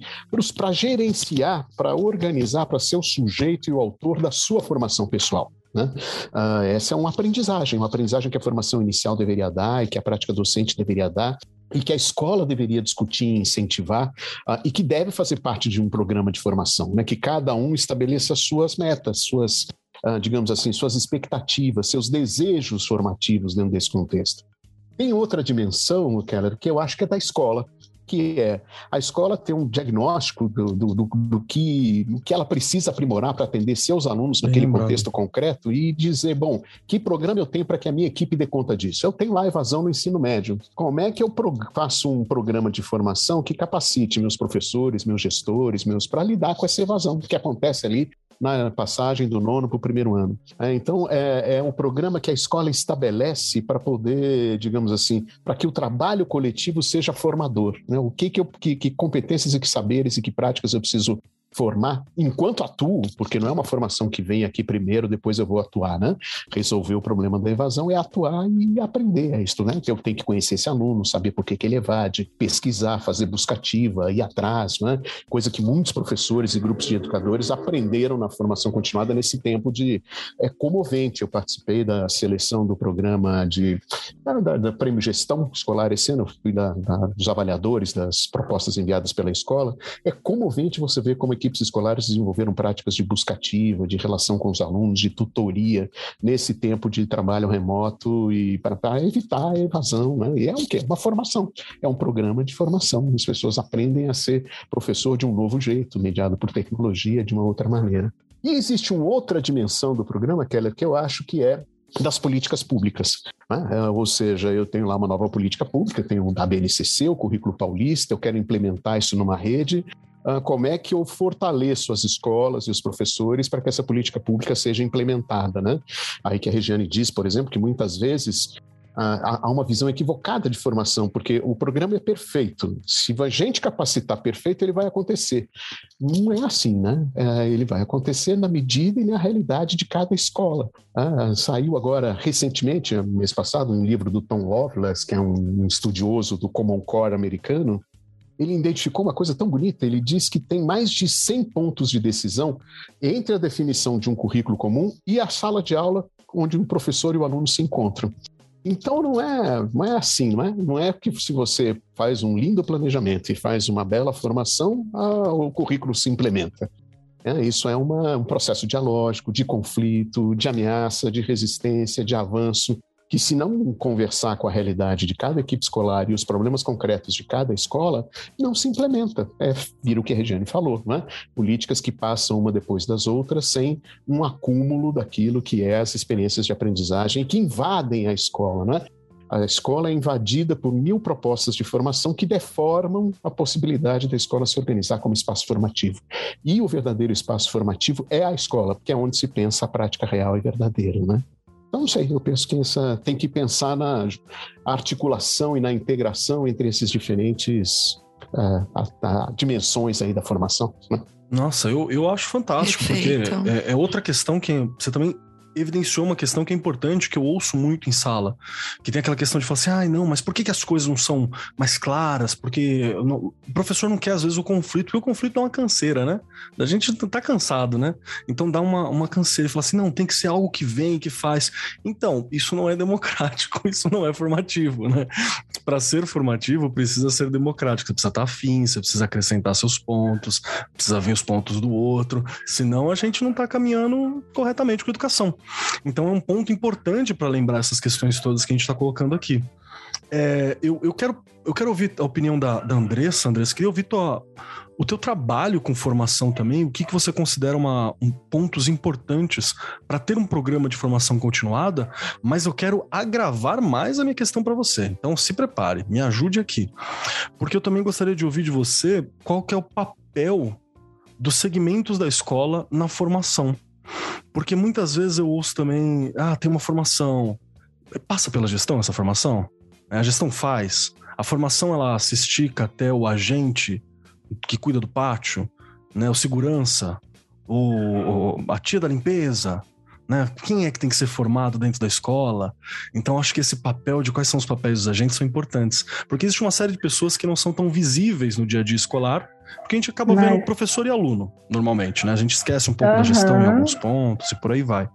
para gerenciar, para organizar, para ser o sujeito e o autor da sua formação pessoal. Né? Uh, essa é uma aprendizagem, uma aprendizagem que a formação inicial deveria dar e que a prática docente deveria dar e que a escola deveria discutir e incentivar uh, e que deve fazer parte de um programa de formação, né? que cada um estabeleça suas metas, suas, uh, digamos assim, suas expectativas, seus desejos formativos dentro desse contexto. Tem outra dimensão, Keller, que eu acho que é da escola, que é a escola ter um diagnóstico do, do, do, do que, do que ela precisa aprimorar para atender seus alunos naquele Bem, contexto concreto e dizer, bom, que programa eu tenho para que a minha equipe dê conta disso? Eu tenho lá evasão no ensino médio. Como é que eu faço um programa de formação que capacite meus professores, meus gestores, meus para lidar com essa evasão que acontece ali na passagem do nono para o primeiro ano. É, então, é, é um programa que a escola estabelece para poder, digamos assim, para que o trabalho coletivo seja formador. Né? O que, que, eu, que, que competências e que saberes e que práticas eu preciso formar enquanto atuo, porque não é uma formação que vem aqui primeiro, depois eu vou atuar, né? Resolver o problema da evasão é atuar e aprender, é né? Eu tenho que conhecer esse aluno, saber por que, que ele evade, pesquisar, fazer buscativa, ir atrás, né? Coisa que muitos professores e grupos de educadores aprenderam na formação continuada nesse tempo de é comovente. Eu participei da seleção do programa de da, da, prêmio gestão escolar esse ano, fui da, da, dos avaliadores das propostas enviadas pela escola. É comovente você ver como equipes escolares desenvolveram práticas de buscativa, de relação com os alunos, de tutoria nesse tempo de trabalho remoto e para, evitar a evasão. Né? E é o quê? Uma formação. É um programa de formação. As pessoas aprendem a ser professor de um novo jeito, mediado por tecnologia, de uma outra maneira. E existe uma outra dimensão do programa, Keller, que eu acho que é das políticas públicas. Né? É, ou seja, eu tenho lá uma nova política pública, tenho da BNCC, o Currículo Paulista, eu quero implementar isso numa rede, como é que eu fortaleço as escolas e os professores para que essa política pública seja implementada, né? Aí que a Regiane diz, por exemplo, que muitas vezes ah, há uma visão equivocada de formação, porque o programa é perfeito. Se a gente capacitar perfeito, ele vai acontecer. Não é assim, né? É, ele vai acontecer na medida e na realidade de cada escola. Ah, saiu agora, recentemente, mês passado, um livro do Tom Lovelace, que é um estudioso do Common Core americano, ele identificou uma coisa tão bonita. Ele diz que tem mais de 100 pontos de decisão entre a definição de um currículo comum e a sala de aula onde o professor e o aluno se encontram. Então não é, não é assim, não é? Não é que se você faz um lindo planejamento e faz uma bela formação, ah, o currículo se implementa. É, isso é uma, um processo dialógico, de conflito, de ameaça, de resistência, de avanço que se não conversar com a realidade de cada equipe escolar e os problemas concretos de cada escola, não se implementa. É, vira o que a Regiane falou, né? Políticas que passam uma depois das outras sem um acúmulo daquilo que é as experiências de aprendizagem que invadem a escola, né? A escola é invadida por mil propostas de formação que deformam a possibilidade da escola se organizar como espaço formativo. E o verdadeiro espaço formativo é a escola, porque é onde se pensa a prática real e verdadeira, né? Então, não sei, eu penso que essa, tem que pensar na articulação e na integração entre esses diferentes uh, a, a, dimensões aí da formação. Né? Nossa, eu, eu acho fantástico, Perfeito. porque é, é, outra questão que você também evidenciou uma questão que é importante, que eu ouço muito em sala, que tem aquela questão de falar assim, ai ah, não, mas por que, que as coisas não são mais claras? Porque não, o professor não quer às vezes o conflito, porque o conflito é uma canseira, né? A gente tá cansado, né? Então dá uma, uma canseira e fala assim, não, tem que ser algo que vem, que faz. Então, isso não é democrático, isso não é formativo, né? Para ser formativo, precisa ser democrático, você precisa estar afim, você precisa acrescentar seus pontos, precisa ver os pontos do outro, senão a gente não tá caminhando corretamente com a educação. Então é um ponto importante para lembrar essas questões todas que a gente está colocando aqui. É, eu, eu, quero, eu quero ouvir a opinião da, da Andressa. Andressa, queria ouvir tua, o teu trabalho com formação também. O que, que você considera uma, um, pontos importantes para ter um programa de formação continuada? Mas eu quero agravar mais a minha questão para você. Então se prepare, me ajude aqui. Porque eu também gostaria de ouvir de você qual que é o papel papel dos segmentos da escola na formação. Porque muitas vezes eu ouço também, ah, tem uma formação. Passa pela gestão essa formação? É, a gestão faz. A formação ela se estica até o agente que cuida do pátio, né? O segurança, o, a tia da limpeza, né? Quem é que tem que ser formado dentro da escola? Então, acho que esse papel de quais são os papéis dos agentes são importantes. Porque existe uma série de pessoas que não são tão visíveis no dia a dia escolar, porque a gente acaba Mas... vendo professor e aluno, normalmente, né? A gente esquece um pouco uhum. da gestão em alguns pontos e por aí vai.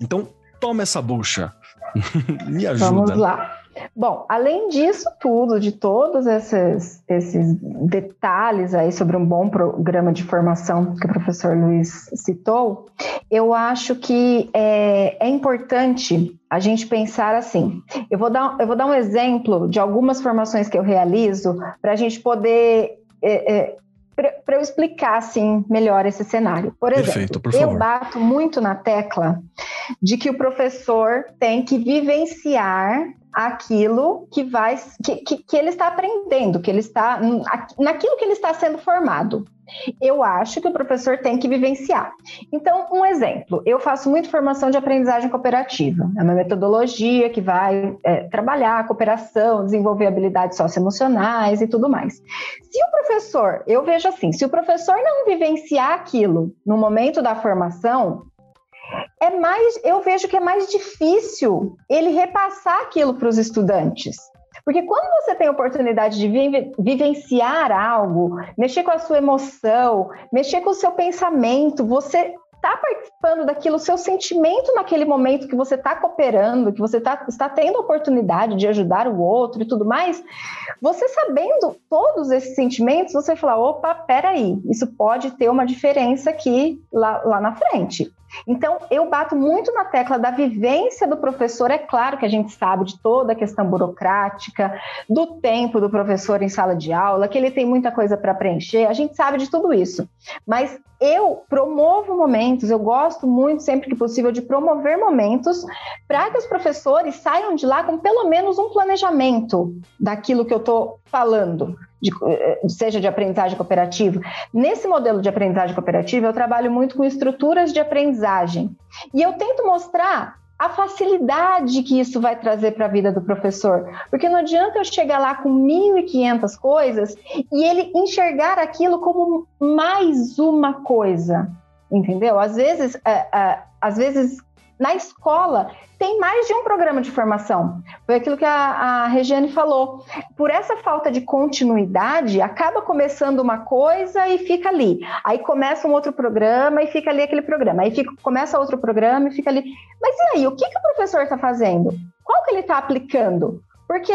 Então, toma essa bucha. Me ajuda. Vamos lá. Bom, além disso tudo, de todos esses, esses detalhes aí sobre um bom programa de formação que o professor Luiz citou, eu acho que é, é importante a gente pensar assim. Eu vou, dar, eu vou dar um exemplo de algumas formações que eu realizo para a gente poder é, é, para eu explicar assim melhor esse cenário. Por exemplo, Perfeito, por eu bato muito na tecla de que o professor tem que vivenciar aquilo que vai que, que, que, ele está aprendendo, que ele está naquilo que ele está sendo formado. Eu acho que o professor tem que vivenciar. Então, um exemplo, eu faço muito formação de aprendizagem cooperativa. É uma metodologia que vai é, trabalhar a cooperação, desenvolver habilidades socioemocionais e tudo mais. Se o professor, eu vejo assim, se o professor não vivenciar aquilo no momento da formação, é mais, eu vejo que é mais difícil ele repassar aquilo para os estudantes. Porque quando você tem a oportunidade de vivenciar algo, mexer com a sua emoção, mexer com o seu pensamento, você está participando daquilo, o seu sentimento naquele momento que você está cooperando, que você tá, está tendo a oportunidade de ajudar o outro e tudo mais, você sabendo todos esses sentimentos, você fala, opa, peraí, isso pode ter uma diferença aqui lá, lá na frente. Então, eu bato muito na tecla da vivência do professor. É claro que a gente sabe de toda a questão burocrática, do tempo do professor em sala de aula, que ele tem muita coisa para preencher, a gente sabe de tudo isso. Mas eu promovo momentos, eu gosto muito, sempre que possível, de promover momentos para que os professores saiam de lá com pelo menos um planejamento daquilo que eu estou falando de, eh, seja de aprendizagem cooperativa. Nesse modelo de aprendizagem cooperativa, eu trabalho muito com estruturas de aprendizagem. E eu tento mostrar a facilidade que isso vai trazer para a vida do professor. Porque não adianta eu chegar lá com 1.500 coisas e ele enxergar aquilo como mais uma coisa, entendeu? Às vezes, é, é, às vezes na escola tem mais de um programa de formação. Foi aquilo que a, a Regiane falou. Por essa falta de continuidade, acaba começando uma coisa e fica ali. Aí começa um outro programa e fica ali aquele programa. Aí fica, começa outro programa e fica ali. Mas e aí, o que, que o professor está fazendo? Qual que ele está aplicando? Porque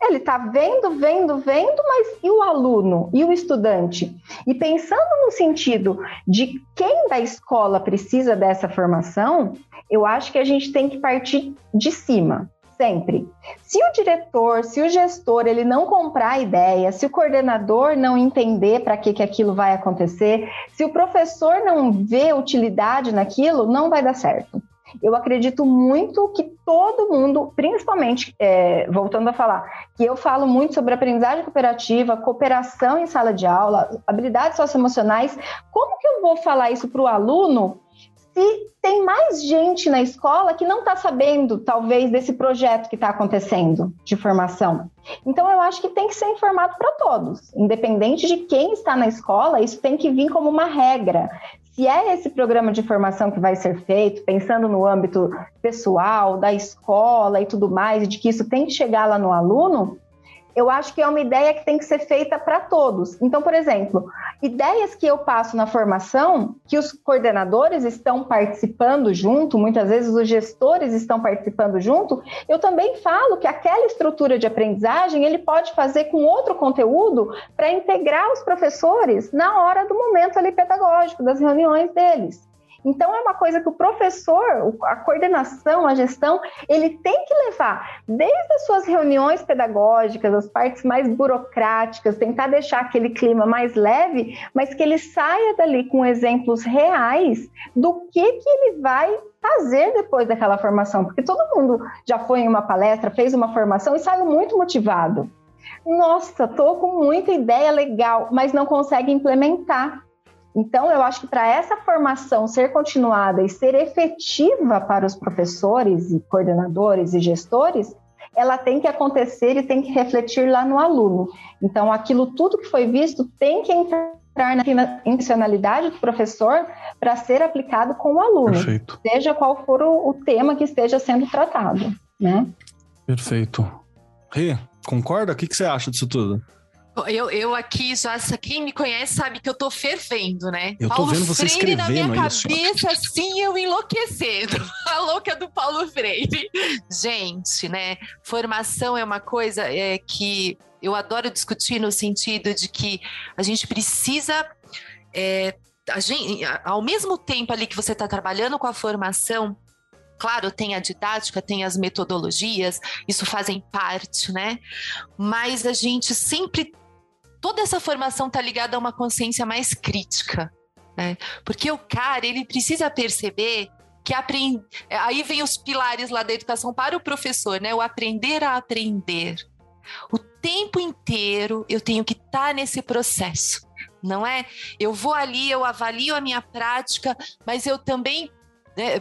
ele está vendo, vendo, vendo, mas e o aluno e o estudante? E pensando no sentido de quem da escola precisa dessa formação, eu acho que a gente tem que partir de cima, sempre. Se o diretor, se o gestor, ele não comprar a ideia, se o coordenador não entender para que, que aquilo vai acontecer, se o professor não vê utilidade naquilo, não vai dar certo. Eu acredito muito que todo mundo, principalmente, é, voltando a falar, que eu falo muito sobre aprendizagem cooperativa, cooperação em sala de aula, habilidades socioemocionais. Como que eu vou falar isso para o aluno se tem mais gente na escola que não está sabendo, talvez, desse projeto que está acontecendo de formação. Então, eu acho que tem que ser informado para todos, independente de quem está na escola, isso tem que vir como uma regra. Se é esse programa de formação que vai ser feito, pensando no âmbito pessoal, da escola e tudo mais, de que isso tem que chegar lá no aluno, eu acho que é uma ideia que tem que ser feita para todos. Então, por exemplo, ideias que eu passo na formação, que os coordenadores estão participando junto, muitas vezes os gestores estão participando junto, eu também falo que aquela estrutura de aprendizagem ele pode fazer com outro conteúdo para integrar os professores na hora do momento ali pedagógico, das reuniões deles. Então, é uma coisa que o professor, a coordenação, a gestão, ele tem que levar desde as suas reuniões pedagógicas, as partes mais burocráticas, tentar deixar aquele clima mais leve, mas que ele saia dali com exemplos reais do que, que ele vai fazer depois daquela formação, porque todo mundo já foi em uma palestra, fez uma formação e saiu muito motivado. nossa, tô com muita ideia legal, mas não consegue implementar. Então, eu acho que para essa formação ser continuada e ser efetiva para os professores e coordenadores e gestores, ela tem que acontecer e tem que refletir lá no aluno. Então, aquilo tudo que foi visto tem que entrar na intencionalidade do professor para ser aplicado com o aluno, Perfeito. seja qual for o, o, tema que esteja sendo tratado, né? Perfeito. Rê, concorda? O que, que você acha disso tudo? Eu, eu aqui, já quem me conhece sabe que eu tô fervendo, né? Eu Paulo tô vendo você Freire na minha isso. cabeça, assim, eu enlouquecendo. A louca do Paulo Freire. Gente, né? Formação é uma coisa é, que eu adoro discutir no sentido de que a gente precisa. É, a gente, ao mesmo tempo ali que você está trabalhando com a formação, Claro, tem a didática, tem as metodologias, isso fazem parte, né? Mas a gente sempre toda essa formação está ligada a uma consciência mais crítica, né? Porque o cara, ele precisa perceber que aprende... aí vem os pilares lá da educação para o professor, né? O aprender a aprender. O tempo inteiro eu tenho que estar tá nesse processo, não é? Eu vou ali, eu avalio a minha prática, mas eu também né,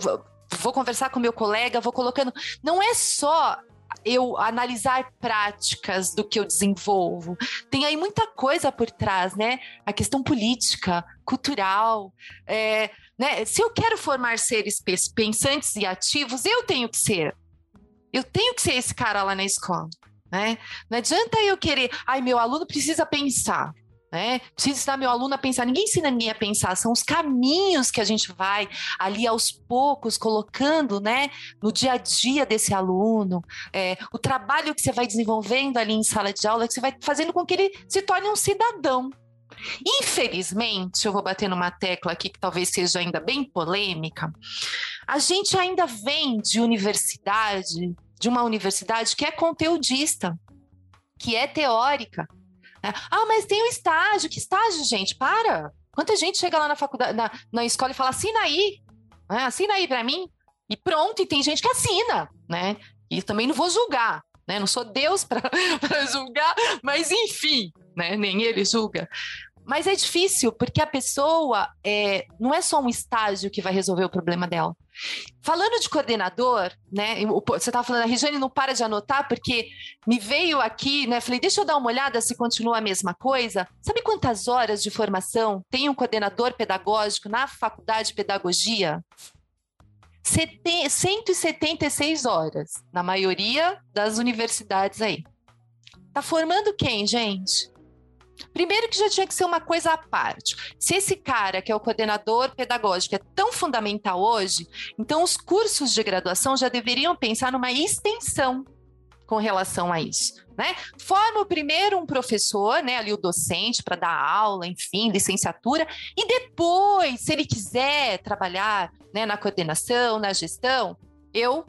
vou conversar com meu colega, vou colocando. Não é só eu analisar práticas do que eu desenvolvo. Tem aí muita coisa por trás, né? A questão política, cultural. É, né? Se eu quero formar seres pensantes e ativos, eu tenho que ser. Eu tenho que ser esse cara lá na escola. Né? Não adianta eu querer, ai, meu aluno precisa pensar né? Preciso ensinar meu aluno a pensar. Ninguém ensina ninguém a pensar, são os caminhos que a gente vai ali aos poucos colocando, né, no dia a dia desse aluno, é, o trabalho que você vai desenvolvendo ali em sala de aula, que você vai fazendo com que ele se torne um cidadão. Infelizmente, eu vou bater numa tecla aqui que talvez seja ainda bem polêmica. A gente ainda vem de universidade, de uma universidade que é conteudista, que é teórica, né? Ah, mas tem o um estágio. Que estágio, gente? Para! Quanta gente chega lá na faculdade, na, na escola e fala, assina aí, né? assina aí para mim. E pronto, e tem gente que assina, né? E também não vou julgar, né? Não sou Deus para julgar, mas enfim, né? Nem ele julga. Mas é difícil, porque a pessoa é, não é só um estágio que vai resolver o problema dela. Falando de coordenador, né? Você estava falando, a Regiane não para de anotar, porque me veio aqui, né? Falei, deixa eu dar uma olhada se continua a mesma coisa. Sabe quantas horas de formação tem um coordenador pedagógico na faculdade de pedagogia? 176 horas, na maioria das universidades aí. Tá formando quem, gente? Primeiro que já tinha que ser uma coisa à parte. Se esse cara, que é o coordenador pedagógico, é tão fundamental hoje, então os cursos de graduação já deveriam pensar numa extensão com relação a isso. Né? Forma primeiro um professor, né, ali o docente para dar aula, enfim, licenciatura, e depois, se ele quiser trabalhar né, na coordenação, na gestão, eu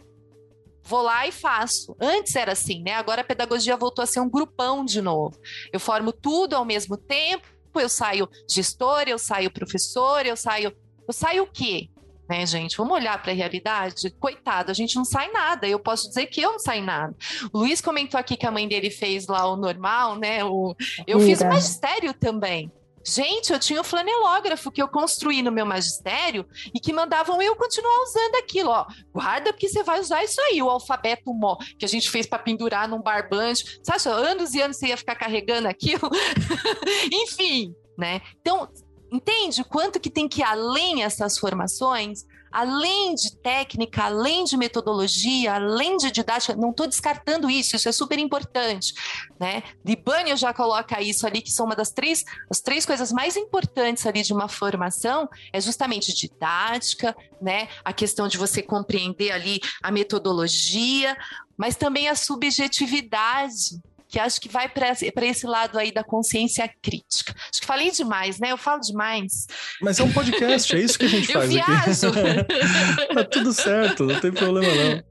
vou lá e faço. Antes era assim, né? Agora a pedagogia voltou a ser um grupão de novo. Eu formo tudo ao mesmo tempo, eu saio gestor, eu saio professor, eu saio. Eu saio o quê? Né, gente? Vamos olhar para a realidade? Coitado, a gente não sai nada. Eu posso dizer que eu não saio nada. O Luiz comentou aqui que a mãe dele fez lá o normal, né? O... Eu Mira. fiz o magistério também. Gente, eu tinha o flanelógrafo que eu construí no meu magistério e que mandavam eu continuar usando aquilo, ó. Guarda porque você vai usar isso aí, o alfabeto mó que a gente fez para pendurar num barbante. Sabe, anos e anos você ia ficar carregando aquilo. Enfim, né? Então, entende o quanto que tem que ir além essas formações? Além de técnica, além de metodologia, além de didática, não estou descartando isso, isso é super importante, né? Libânio já coloca isso ali, que são uma das três, as três coisas mais importantes ali de uma formação, é justamente didática, né? A questão de você compreender ali a metodologia, mas também a subjetividade, que acho que vai para esse lado aí da consciência crítica. Acho que falei demais, né? Eu falo demais. Mas é um podcast, é isso que a gente faz eu viajo. aqui. tá tudo certo, não tem problema não.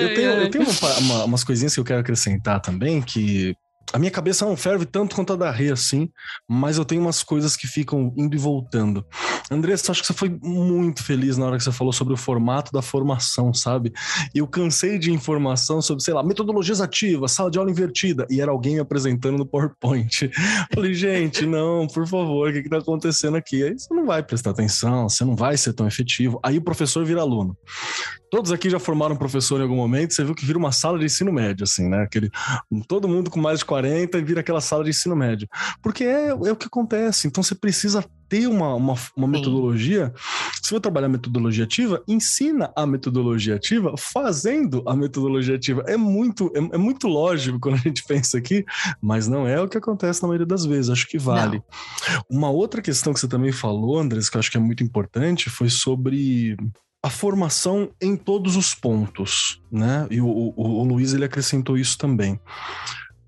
Eu tenho, eu tenho uma, uma, umas coisinhas que eu quero acrescentar também, que a minha cabeça não ferve tanto quanto a da Rê, assim, mas eu tenho umas coisas que ficam indo e voltando. Andressa, acho que você foi muito feliz na hora que você falou sobre o formato da formação, sabe? Eu cansei de informação sobre, sei lá, metodologias ativas, sala de aula invertida, e era alguém me apresentando no PowerPoint. Falei, gente, não, por favor, o que, que tá acontecendo aqui? Aí você não vai prestar atenção, você não vai ser tão efetivo. Aí o professor vira aluno. Todos aqui já formaram professor em algum momento, você viu que vira uma sala de ensino médio, assim, né? Aquele, todo mundo com mais de 40 e vira aquela sala de ensino médio. Porque é, é o que acontece. Então você precisa ter uma, uma, uma metodologia. Se for trabalhar metodologia ativa, ensina a metodologia ativa fazendo a metodologia ativa. É muito, é, é, muito lógico quando a gente pensa aqui, mas não é o que acontece na maioria das vezes. Acho que vale. Não. Uma outra questão que você também falou, Andres, que eu acho que é muito importante, foi sobre a formação em todos os pontos, né? E o, o, o Luiz ele acrescentou isso também.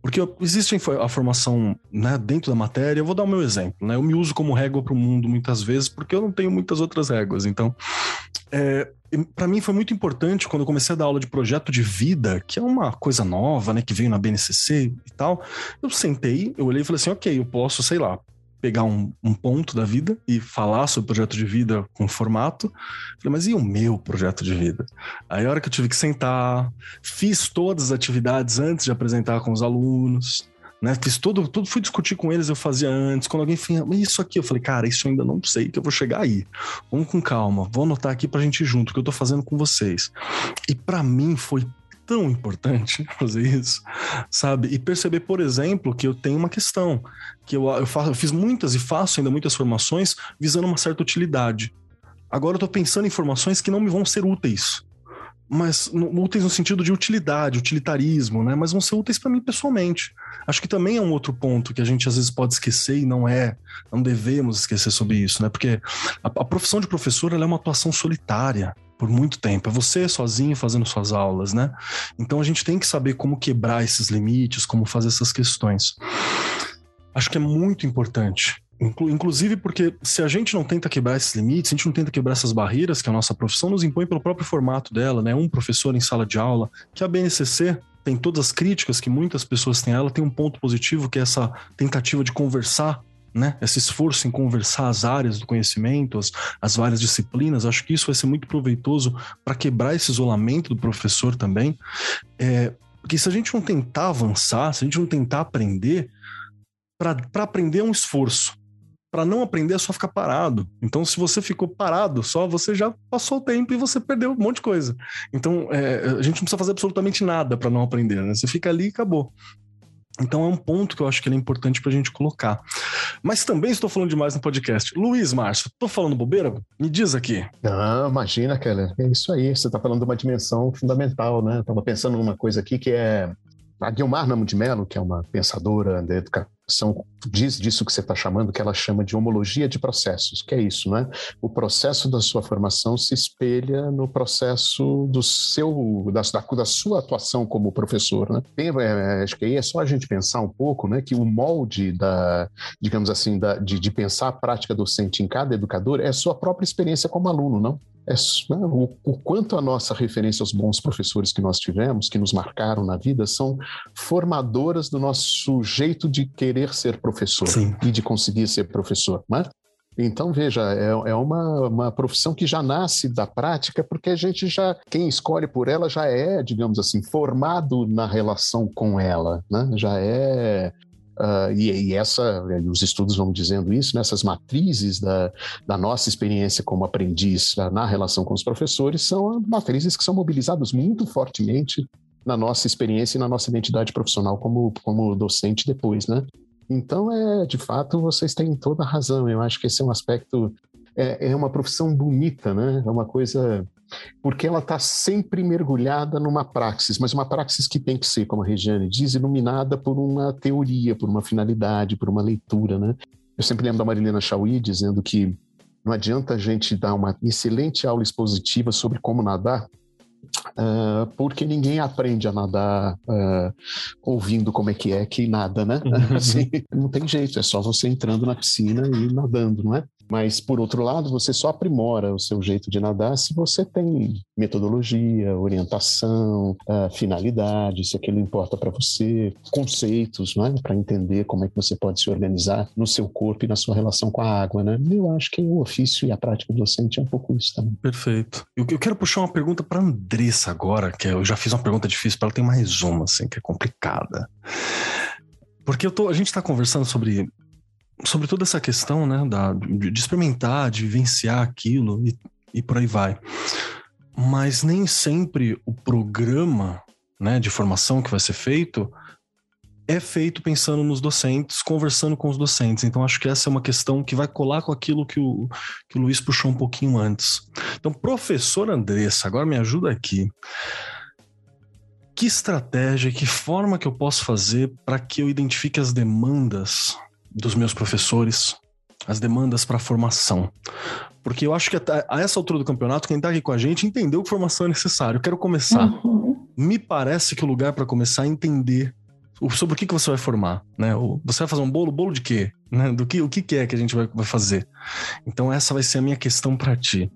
Porque existe a formação né, dentro da matéria, eu vou dar o meu exemplo, né? Eu me uso como régua para o mundo muitas vezes, porque eu não tenho muitas outras réguas. Então, é, para mim foi muito importante quando eu comecei a dar aula de projeto de vida, que é uma coisa nova, né, que veio na BNCC e tal. Eu sentei, eu olhei e falei assim, ok, eu posso, sei lá, pegar um, um, ponto da vida e falar sobre o projeto de vida com formato. Falei, mas e o meu projeto de vida? Aí a hora que eu tive que sentar, fiz todas as atividades antes de apresentar com os alunos, né? Fiz tudo, tudo fui discutir com eles, eu fazia antes. Quando alguém falou, isso aqui, eu falei, cara, isso eu ainda não sei que eu vou chegar aí. Vamos com calma, vou anotar aqui pra gente ir junto, que eu tô fazendo com vocês. E para mim foi tão importante fazer isso, sabe? E perceber, por exemplo, que eu tenho uma questão, que eu, eu, faço, eu fiz muitas e faço ainda muitas formações visando uma certa utilidade. Agora eu tô pensando em formações que não me vão ser úteis. Mas úteis no sentido de utilidade, utilitarismo, né? Mas vão ser úteis para mim pessoalmente. Acho que também é um outro ponto que a gente às vezes pode esquecer e não é, não devemos esquecer sobre isso, né? Porque a, a profissão de professor é uma atuação solitária por muito tempo. É você sozinho fazendo suas aulas, né? Então a gente tem que saber como quebrar esses limites, como fazer essas questões. Acho que é muito importante. Inclusive porque se a gente não tenta quebrar esses limites, a gente não tenta quebrar essas barreiras que a nossa profissão nos impõe pelo próprio formato dela, né? Um professor em sala de aula, que a BNCC tem todas as críticas que muitas pessoas têm a ela, tem um ponto positivo que é essa tentativa de conversar né? Esse esforço em conversar as áreas do conhecimento, as, as várias disciplinas, acho que isso vai ser muito proveitoso para quebrar esse isolamento do professor também. É, porque se a gente não tentar avançar, se a gente não tentar aprender, para aprender é um esforço. Para não aprender é só ficar parado. Então, se você ficou parado só, você já passou o tempo e você perdeu um monte de coisa. Então, é, a gente não precisa fazer absolutamente nada para não aprender, né? Você fica ali e acabou. Então é um ponto que eu acho que é importante para a gente colocar. Mas também estou falando demais no podcast. Luiz Márcio, estou falando bobeira? Me diz aqui. Não, imagina, Keller. É isso aí. Você está falando de uma dimensão fundamental, né? Estava pensando numa coisa aqui que é a Guilmar Namo de Mello, que é uma pensadora da educação são, diz disso que você está chamando, que ela chama de homologia de processos, que é isso, né? O processo da sua formação se espelha no processo do seu, da, da sua atuação como professor, né? Tem, é, acho que aí é só a gente pensar um pouco, né? Que o molde da, digamos assim, da, de, de pensar a prática docente em cada educador é a sua própria experiência como aluno, não? É, né, o, o, quanto a nossa referência aos bons professores que nós tivemos, que nos marcaram na vida, são formadoras do nosso jeito de querer ser professor Sim. e de conseguir ser professor. Né? Então, veja, é, é uma, uma profissão que já nasce da prática, porque a gente já, quem escolhe por ela já é, digamos assim, formado na relação com ela, né? já é Uh, e, e, essa, os estudos vão dizendo isso, nessas né? matrizes da, da nossa experiência como aprendiz uh, na relação com os professores, são matrizes que são mobilizadas muito fortemente na nossa experiência e na nossa identidade profissional como, como docente depois, né? Então, é, de fato, vocês têm toda a razão. Eu acho que esse é um aspecto, é, é uma profissão bonita, né? É uma coisa porque ela está sempre mergulhada numa praxis, mas uma praxis que tem que ser, como a Regiane diz, iluminada por uma teoria, por uma finalidade, por uma leitura, né? Eu sempre lembro da Marilena Chauí dizendo que não adianta a gente dar uma excelente aula expositiva sobre como nadar, Uh, porque ninguém aprende a nadar uh, ouvindo como é que é que nada, né? Uhum. Assim, não tem jeito, é só você entrando na piscina e nadando, não é? Mas, por outro lado, você só aprimora o seu jeito de nadar se você tem metodologia, orientação, uh, finalidade, se aquilo importa para você, conceitos, né? para entender como é que você pode se organizar no seu corpo e na sua relação com a água. Né? Eu acho que o ofício e a prática docente é um pouco isso também. Perfeito. Eu, eu quero puxar uma pergunta para Andressa agora, que eu já fiz uma pergunta difícil para ela, tem mais uma, assim, que é complicada. Porque eu tô, a gente está conversando sobre sobre toda essa questão, né, da, de, de experimentar, de vivenciar aquilo e, e por aí vai. Mas nem sempre o programa, né, de formação que vai ser feito é feito pensando nos docentes, conversando com os docentes. Então, acho que essa é uma questão que vai colar com aquilo que o, que o Luiz puxou um pouquinho antes. Então, professor Andressa, agora me ajuda aqui. Que estratégia, que forma que eu posso fazer para que eu identifique as demandas dos meus professores, as demandas para formação. Porque eu acho que a essa altura do campeonato, quem está aqui com a gente entendeu que formação é necessário. Eu quero começar. Uhum. Me parece que o lugar para começar é entender sobre o que, que você vai formar, né? Você vai fazer um bolo, bolo de quê? Né? Do que, o que, que é que a gente vai, vai fazer? Então essa vai ser a minha questão para ti.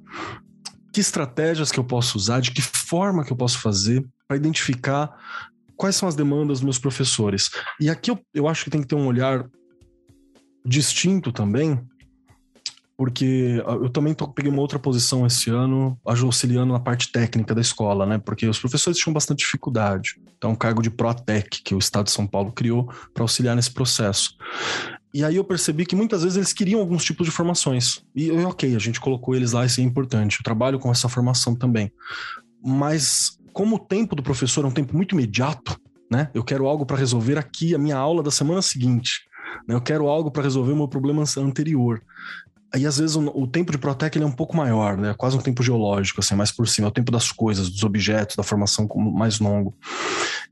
Que estratégias que eu posso usar, de que forma que eu posso fazer para identificar quais são as demandas dos meus professores? E aqui eu, eu acho que tem que ter um olhar distinto também, porque eu também tô, peguei uma outra posição esse ano, auxiliando na parte técnica da escola, né? Porque os professores tinham bastante dificuldade. Então, um cargo de ProTech que o Estado de São Paulo criou para auxiliar nesse processo. E aí eu percebi que muitas vezes eles queriam alguns tipos de formações. E ok, a gente colocou eles lá, isso é importante. Eu trabalho com essa formação também. Mas como o tempo do professor é um tempo muito imediato, né? Eu quero algo para resolver aqui a minha aula da semana seguinte. Né? Eu quero algo para resolver o meu problema anterior. Aí, às vezes, o, o tempo de Protec ele é um pouco maior, né? Quase um tempo geológico, assim, mais por cima. É o tempo das coisas, dos objetos, da formação mais longo.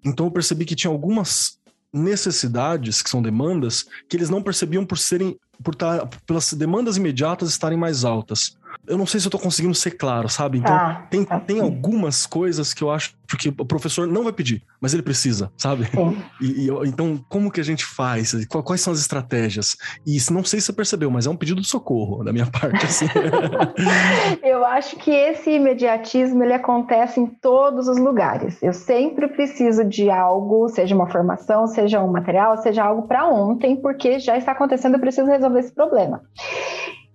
Então, eu percebi que tinha algumas necessidades, que são demandas, que eles não percebiam por serem, por estar, tá, pelas demandas imediatas estarem mais altas eu não sei se eu tô conseguindo ser claro, sabe? Então, tá, tem, tá tem algumas coisas que eu acho que o professor não vai pedir, mas ele precisa, sabe? E, e, então, como que a gente faz? Quais são as estratégias? E não sei se você percebeu, mas é um pedido de socorro da minha parte. Assim. eu acho que esse imediatismo ele acontece em todos os lugares. Eu sempre preciso de algo, seja uma formação, seja um material, seja algo para ontem, porque já está acontecendo, eu preciso resolver esse problema.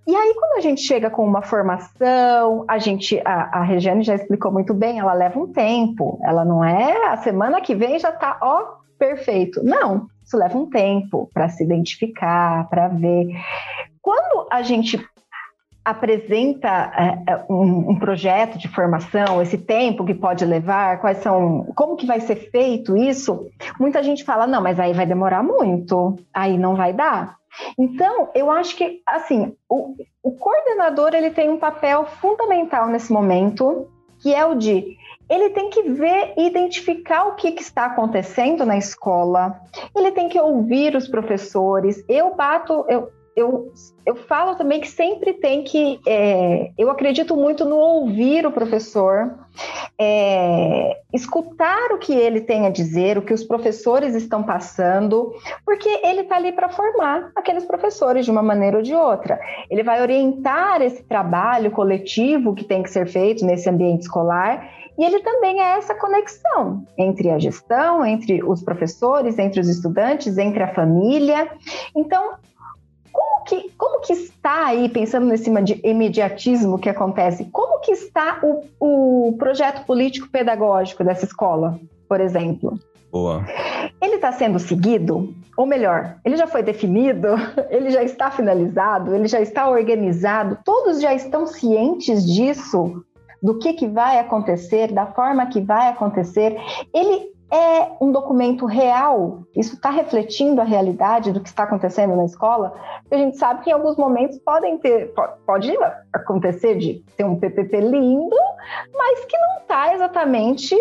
E aí, quando a gente chega com uma formação, a gente, a, a Regiane já explicou muito bem, ela leva um tempo. Ela não é a semana que vem já tá, ó, perfeito. Não, isso leva um tempo para se identificar, para ver. Quando a gente apresenta é, é, um, um, projeto de formação, esse tempo que pode levar, quais são, como que vai ser feito isso, muita gente fala, não, mas aí vai demorar muito, aí não vai dar. Então, eu acho que, assim, o, o coordenador ele tem um papel fundamental nesse momento, que é o de ele tem que ver e identificar o que, que, está acontecendo na escola, ele tem que ouvir os professores. Eu bato, eu, eu, eu falo também que sempre tem que. É, eu acredito muito no ouvir o professor, é, escutar o que ele tem a dizer, o que os professores estão passando, porque ele está ali para formar aqueles professores de uma maneira ou de outra. Ele vai orientar esse trabalho coletivo que tem que ser feito nesse ambiente escolar. E ele também é essa conexão entre a gestão, entre os professores, entre os estudantes, entre a família. Então, que, como que está aí, pensando nesse imediatismo que acontece, como que está o, o projeto político-pedagógico dessa escola, por exemplo? Boa. Ele está sendo seguido? Ou melhor, ele já foi definido? Ele já está finalizado? Ele já está organizado? Todos já estão cientes disso? Do que, que vai acontecer, da forma que vai acontecer? Ele é um documento real? Isso está refletindo a realidade do que está acontecendo na escola? Porque a gente sabe que em alguns momentos podem ter, pode acontecer de ter um PPP lindo, mas que não está exatamente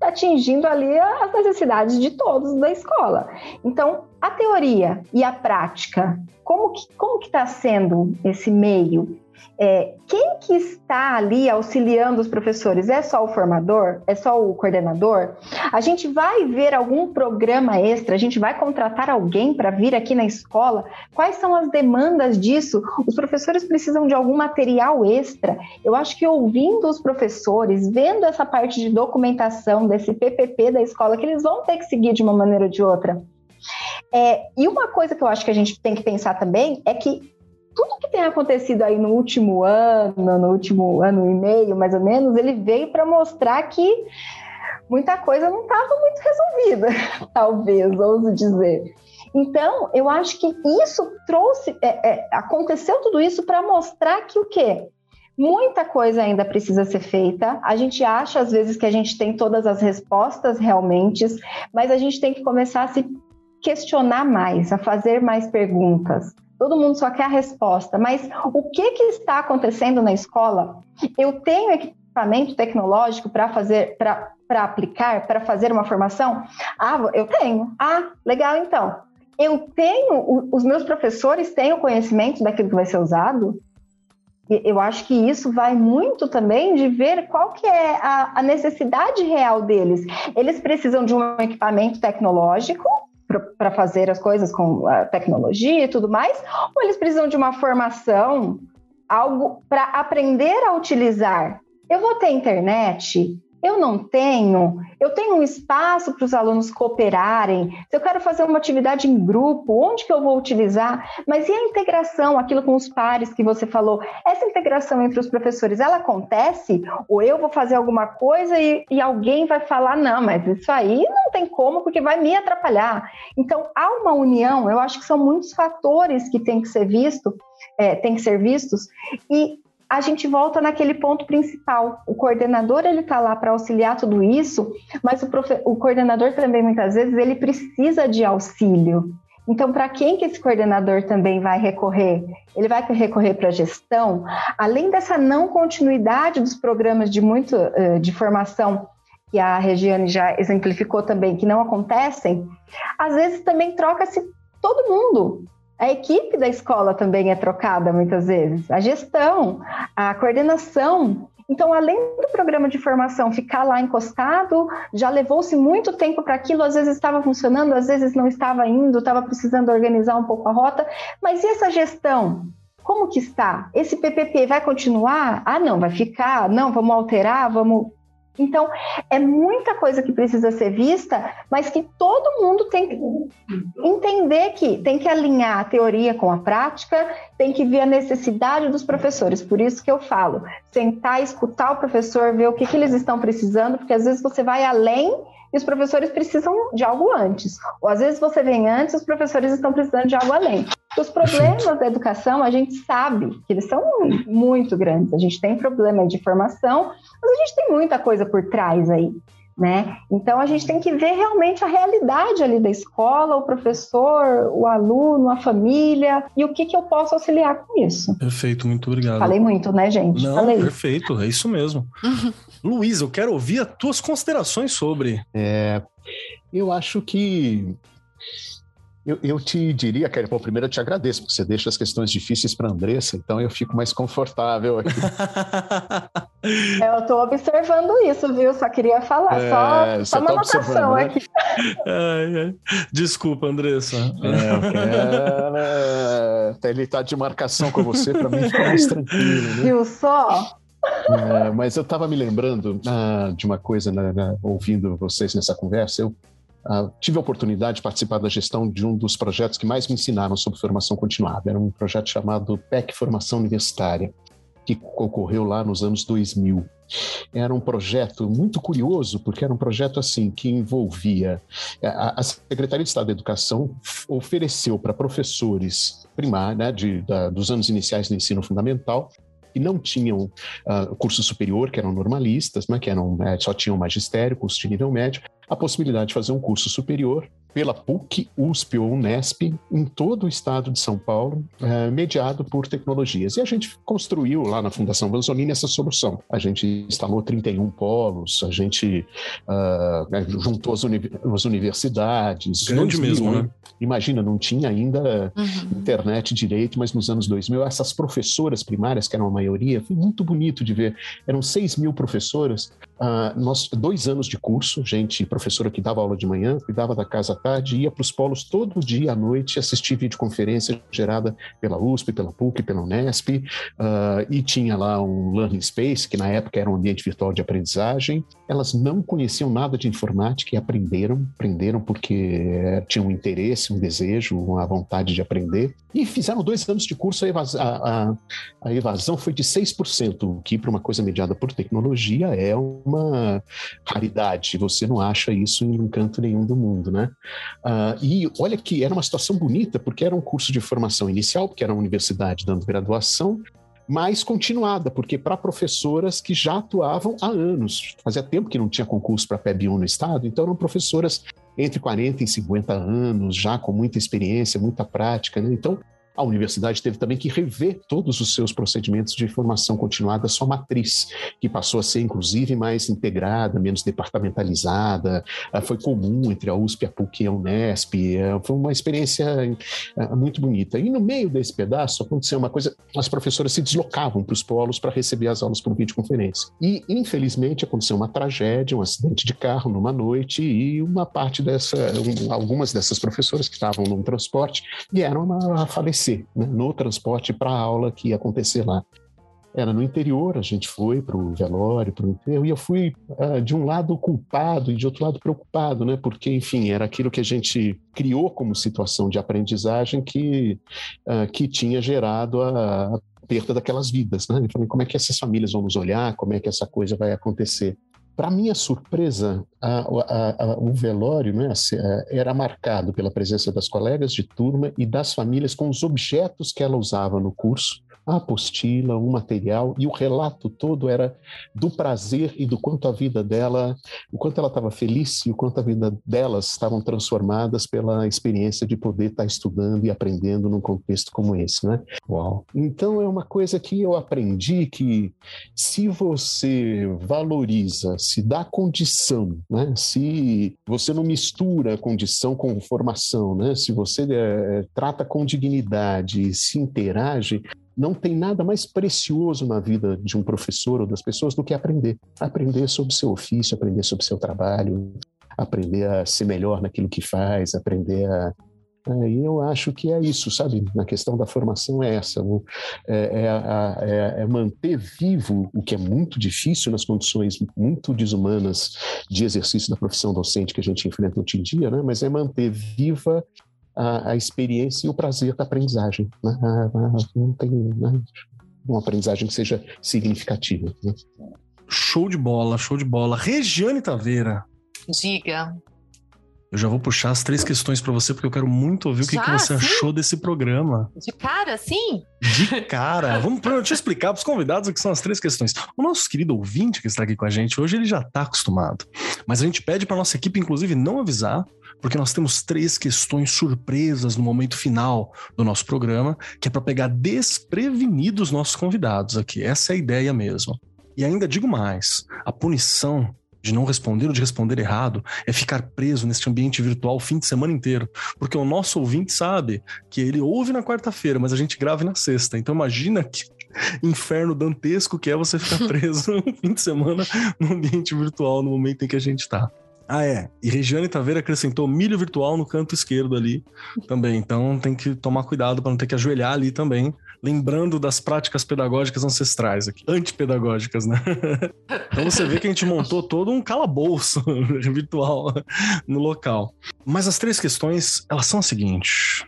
atingindo ali as necessidades de todos da escola. Então, a teoria e a prática, como que como que está sendo esse meio? É, quem que está ali auxiliando os professores? É só o formador? É só o coordenador? A gente vai ver algum programa extra? A gente vai contratar alguém para vir aqui na escola? Quais são as demandas disso? Os professores precisam de algum material extra? Eu acho que ouvindo os professores, vendo essa parte de documentação desse PPP da escola, que eles vão ter que seguir de uma maneira ou de outra. É, e uma coisa que eu acho que a gente tem que pensar também é que tudo que tem acontecido aí no último ano, no último ano e meio, mais ou menos, ele veio para mostrar que muita coisa não estava muito resolvida, talvez, ouso dizer. Então, eu acho que isso trouxe, é, é, aconteceu tudo isso para mostrar que o quê? Muita coisa ainda precisa ser feita. A gente acha, às vezes, que a gente tem todas as respostas realmente, mas a gente tem que começar a se questionar mais, a fazer mais perguntas. Todo mundo só quer a resposta, mas o que, que está acontecendo na escola? Eu tenho equipamento tecnológico para fazer, para aplicar, para fazer uma formação? Ah, eu tenho. Ah, legal então. Eu tenho, os meus professores têm o conhecimento daquilo que vai ser usado? Eu acho que isso vai muito também de ver qual que é a, a necessidade real deles. Eles precisam de um equipamento tecnológico para fazer as coisas com a tecnologia e tudo mais, ou eles precisam de uma formação, algo para aprender a utilizar. Eu vou ter internet, eu não tenho, eu tenho um espaço para os alunos cooperarem. Se eu quero fazer uma atividade em grupo, onde que eu vou utilizar? Mas e a integração, aquilo com os pares que você falou? Essa integração entre os professores, ela acontece? Ou eu vou fazer alguma coisa e, e alguém vai falar, não, mas isso aí não tem como, porque vai me atrapalhar. Então, há uma união, eu acho que são muitos fatores que tem que ser visto, é, tem que ser vistos, e a gente volta naquele ponto principal. O coordenador ele está lá para auxiliar tudo isso, mas o, profe... o coordenador também muitas vezes ele precisa de auxílio. Então, para quem que esse coordenador também vai recorrer? Ele vai recorrer para a gestão, além dessa não continuidade dos programas de muito uh, de formação que a Regiane já exemplificou também, que não acontecem, às vezes também troca-se todo mundo. A equipe da escola também é trocada muitas vezes, a gestão, a coordenação. Então, além do programa de formação ficar lá encostado, já levou-se muito tempo para aquilo, às vezes estava funcionando, às vezes não estava indo, estava precisando organizar um pouco a rota. Mas e essa gestão? Como que está? Esse PPP vai continuar? Ah, não, vai ficar? Não, vamos alterar, vamos então, é muita coisa que precisa ser vista, mas que todo mundo tem que entender que tem que alinhar a teoria com a prática, tem que ver a necessidade dos professores. Por isso que eu falo, sentar, escutar o professor, ver o que, que eles estão precisando, porque às vezes você vai além e os professores precisam de algo antes. Ou às vezes você vem antes e os professores estão precisando de algo além. Os problemas da educação, a gente sabe que eles são muito grandes. A gente tem problema de formação, mas a gente tem muita coisa por trás aí. Né? Então a gente tem que ver realmente a realidade ali da escola, o professor, o aluno, a família e o que, que eu posso auxiliar com isso. Perfeito, muito obrigado. Falei muito, né, gente? Não, Falei. perfeito, é isso mesmo. Luiz, eu quero ouvir as tuas considerações sobre. É, eu acho que eu, eu te diria, Kelly, bom, primeiro eu te agradeço, porque você deixa as questões difíceis para a Andressa, então eu fico mais confortável aqui. eu estou observando isso, viu? Só queria falar, é, só, só uma tá anotação né? aqui. Ai, ai. Desculpa, Andressa. É, quero... Ele está de marcação com você, para mim fica mais tranquilo. Né? Viu só? É, mas eu estava me lembrando ah, de uma coisa, né, né, ouvindo vocês nessa conversa. Eu Uh, tive a oportunidade de participar da gestão de um dos projetos que mais me ensinaram sobre formação continuada. Era um projeto chamado PEC Formação Universitária, que ocorreu lá nos anos 2000. Era um projeto muito curioso, porque era um projeto assim que envolvia a, a Secretaria de Estado da Educação ofereceu para professores primários, né, de, dos anos iniciais do ensino fundamental, que não tinham uh, curso superior, que eram normalistas, né, que eram, é, só tinham magistério, curso de nível médio, a possibilidade de fazer um curso superior pela PUC, USP ou Unesp em todo o estado de São Paulo, é, mediado por tecnologias. E a gente construiu lá na Fundação Vanzolini essa solução. A gente instalou 31 polos, a gente uh, juntou as, uni as universidades. Grande mesmo, né? Imagina, não tinha ainda uhum. internet direito, mas nos anos 2000, essas professoras primárias, que eram a maioria, foi muito bonito de ver. Eram 6 mil professoras, uh, nós, dois anos de curso, gente, professora que dava aula de manhã, cuidava da casa tarde, ia para os polos todo dia à noite assistir videoconferência gerada pela USP, pela PUC, pela Unesp, uh, e tinha lá um Learning Space, que na época era um ambiente virtual de aprendizagem. Elas não conheciam nada de informática e aprenderam, aprenderam porque tinham um interesse, um desejo, uma vontade de aprender. E fizeram dois anos de curso, a, evasão, a, a evasão foi de 6%, o que para uma coisa mediada por tecnologia é uma raridade. Você não acha isso em um canto nenhum do mundo, né? Uh, e olha que era uma situação bonita, porque era um curso de formação inicial, porque era uma universidade dando graduação, mas continuada, porque para professoras que já atuavam há anos. Fazia tempo que não tinha concurso para PEB1 no estado, então eram professoras entre 40 e 50 anos, já com muita experiência, muita prática. Né? Então, a universidade teve também que rever todos os seus procedimentos de formação continuada, sua matriz, que passou a ser, inclusive, mais integrada, menos departamentalizada. Ah, foi comum entre a USP, a PUC e a Unesp. Ah, foi uma experiência ah, muito bonita. E no meio desse pedaço aconteceu uma coisa: as professoras se deslocavam para os polos para receber as aulas por videoconferência. E, infelizmente, aconteceu uma tragédia, um acidente de carro numa noite, e uma parte dessa, algumas dessas professoras que estavam no transporte vieram a falecer né, no transporte para a aula que ia acontecer lá. Era no interior, a gente foi para o velório, para o enterro, e eu fui uh, de um lado culpado e de outro lado preocupado, né? Porque, enfim, era aquilo que a gente criou como situação de aprendizagem que, uh, que tinha gerado a, a perda daquelas vidas, né? Eu falei, como é que essas famílias vão nos olhar? Como é que essa coisa vai acontecer? Para minha surpresa, a, a, a, o velório né, era marcado pela presença das colegas de turma e das famílias com os objetos que ela usava no curso a apostila, o material e o relato todo era do prazer e do quanto a vida dela, o quanto ela estava feliz e o quanto a vida delas estavam transformadas pela experiência de poder estar tá estudando e aprendendo num contexto como esse, né? Uau. Então é uma coisa que eu aprendi que se você valoriza, se dá condição, né? Se você não mistura condição com formação, né? Se você é, trata com dignidade, se interage, não tem nada mais precioso na vida de um professor ou das pessoas do que aprender. Aprender sobre seu ofício, aprender sobre seu trabalho, aprender a ser melhor naquilo que faz, aprender a. E eu acho que é isso, sabe? Na questão da formação é essa: é, é, é, é manter vivo o que é muito difícil nas condições muito desumanas de exercício da profissão docente que a gente enfrenta no dia a dia, né? mas é manter viva a, a experiência e o prazer da aprendizagem. Né? Não tem né? uma aprendizagem que seja significativa. Né? Show de bola, show de bola. Regiane Taveira. Diga. Eu já vou puxar as três questões para você, porque eu quero muito ouvir o que, que você achou desse programa. De cara, sim? De cara. Vamos eu te explicar para os convidados o que são as três questões. O nosso querido ouvinte que está aqui com a gente hoje, ele já está acostumado. Mas a gente pede para nossa equipe, inclusive, não avisar, porque nós temos três questões surpresas no momento final do nosso programa, que é para pegar desprevenidos nossos convidados aqui. Essa é a ideia mesmo. E ainda digo mais: a punição de não responder ou de responder errado é ficar preso nesse ambiente virtual o fim de semana inteiro. Porque o nosso ouvinte sabe que ele ouve na quarta-feira, mas a gente grava na sexta. Então imagina que inferno dantesco que é você ficar preso um fim de semana no ambiente virtual no momento em que a gente está. Ah, é. E Regiane Taveira acrescentou milho virtual no canto esquerdo ali também. Então tem que tomar cuidado para não ter que ajoelhar ali também. Lembrando das práticas pedagógicas ancestrais aqui, antipedagógicas, né? então você vê que a gente montou todo um calabouço virtual no local. Mas as três questões, elas são as seguintes.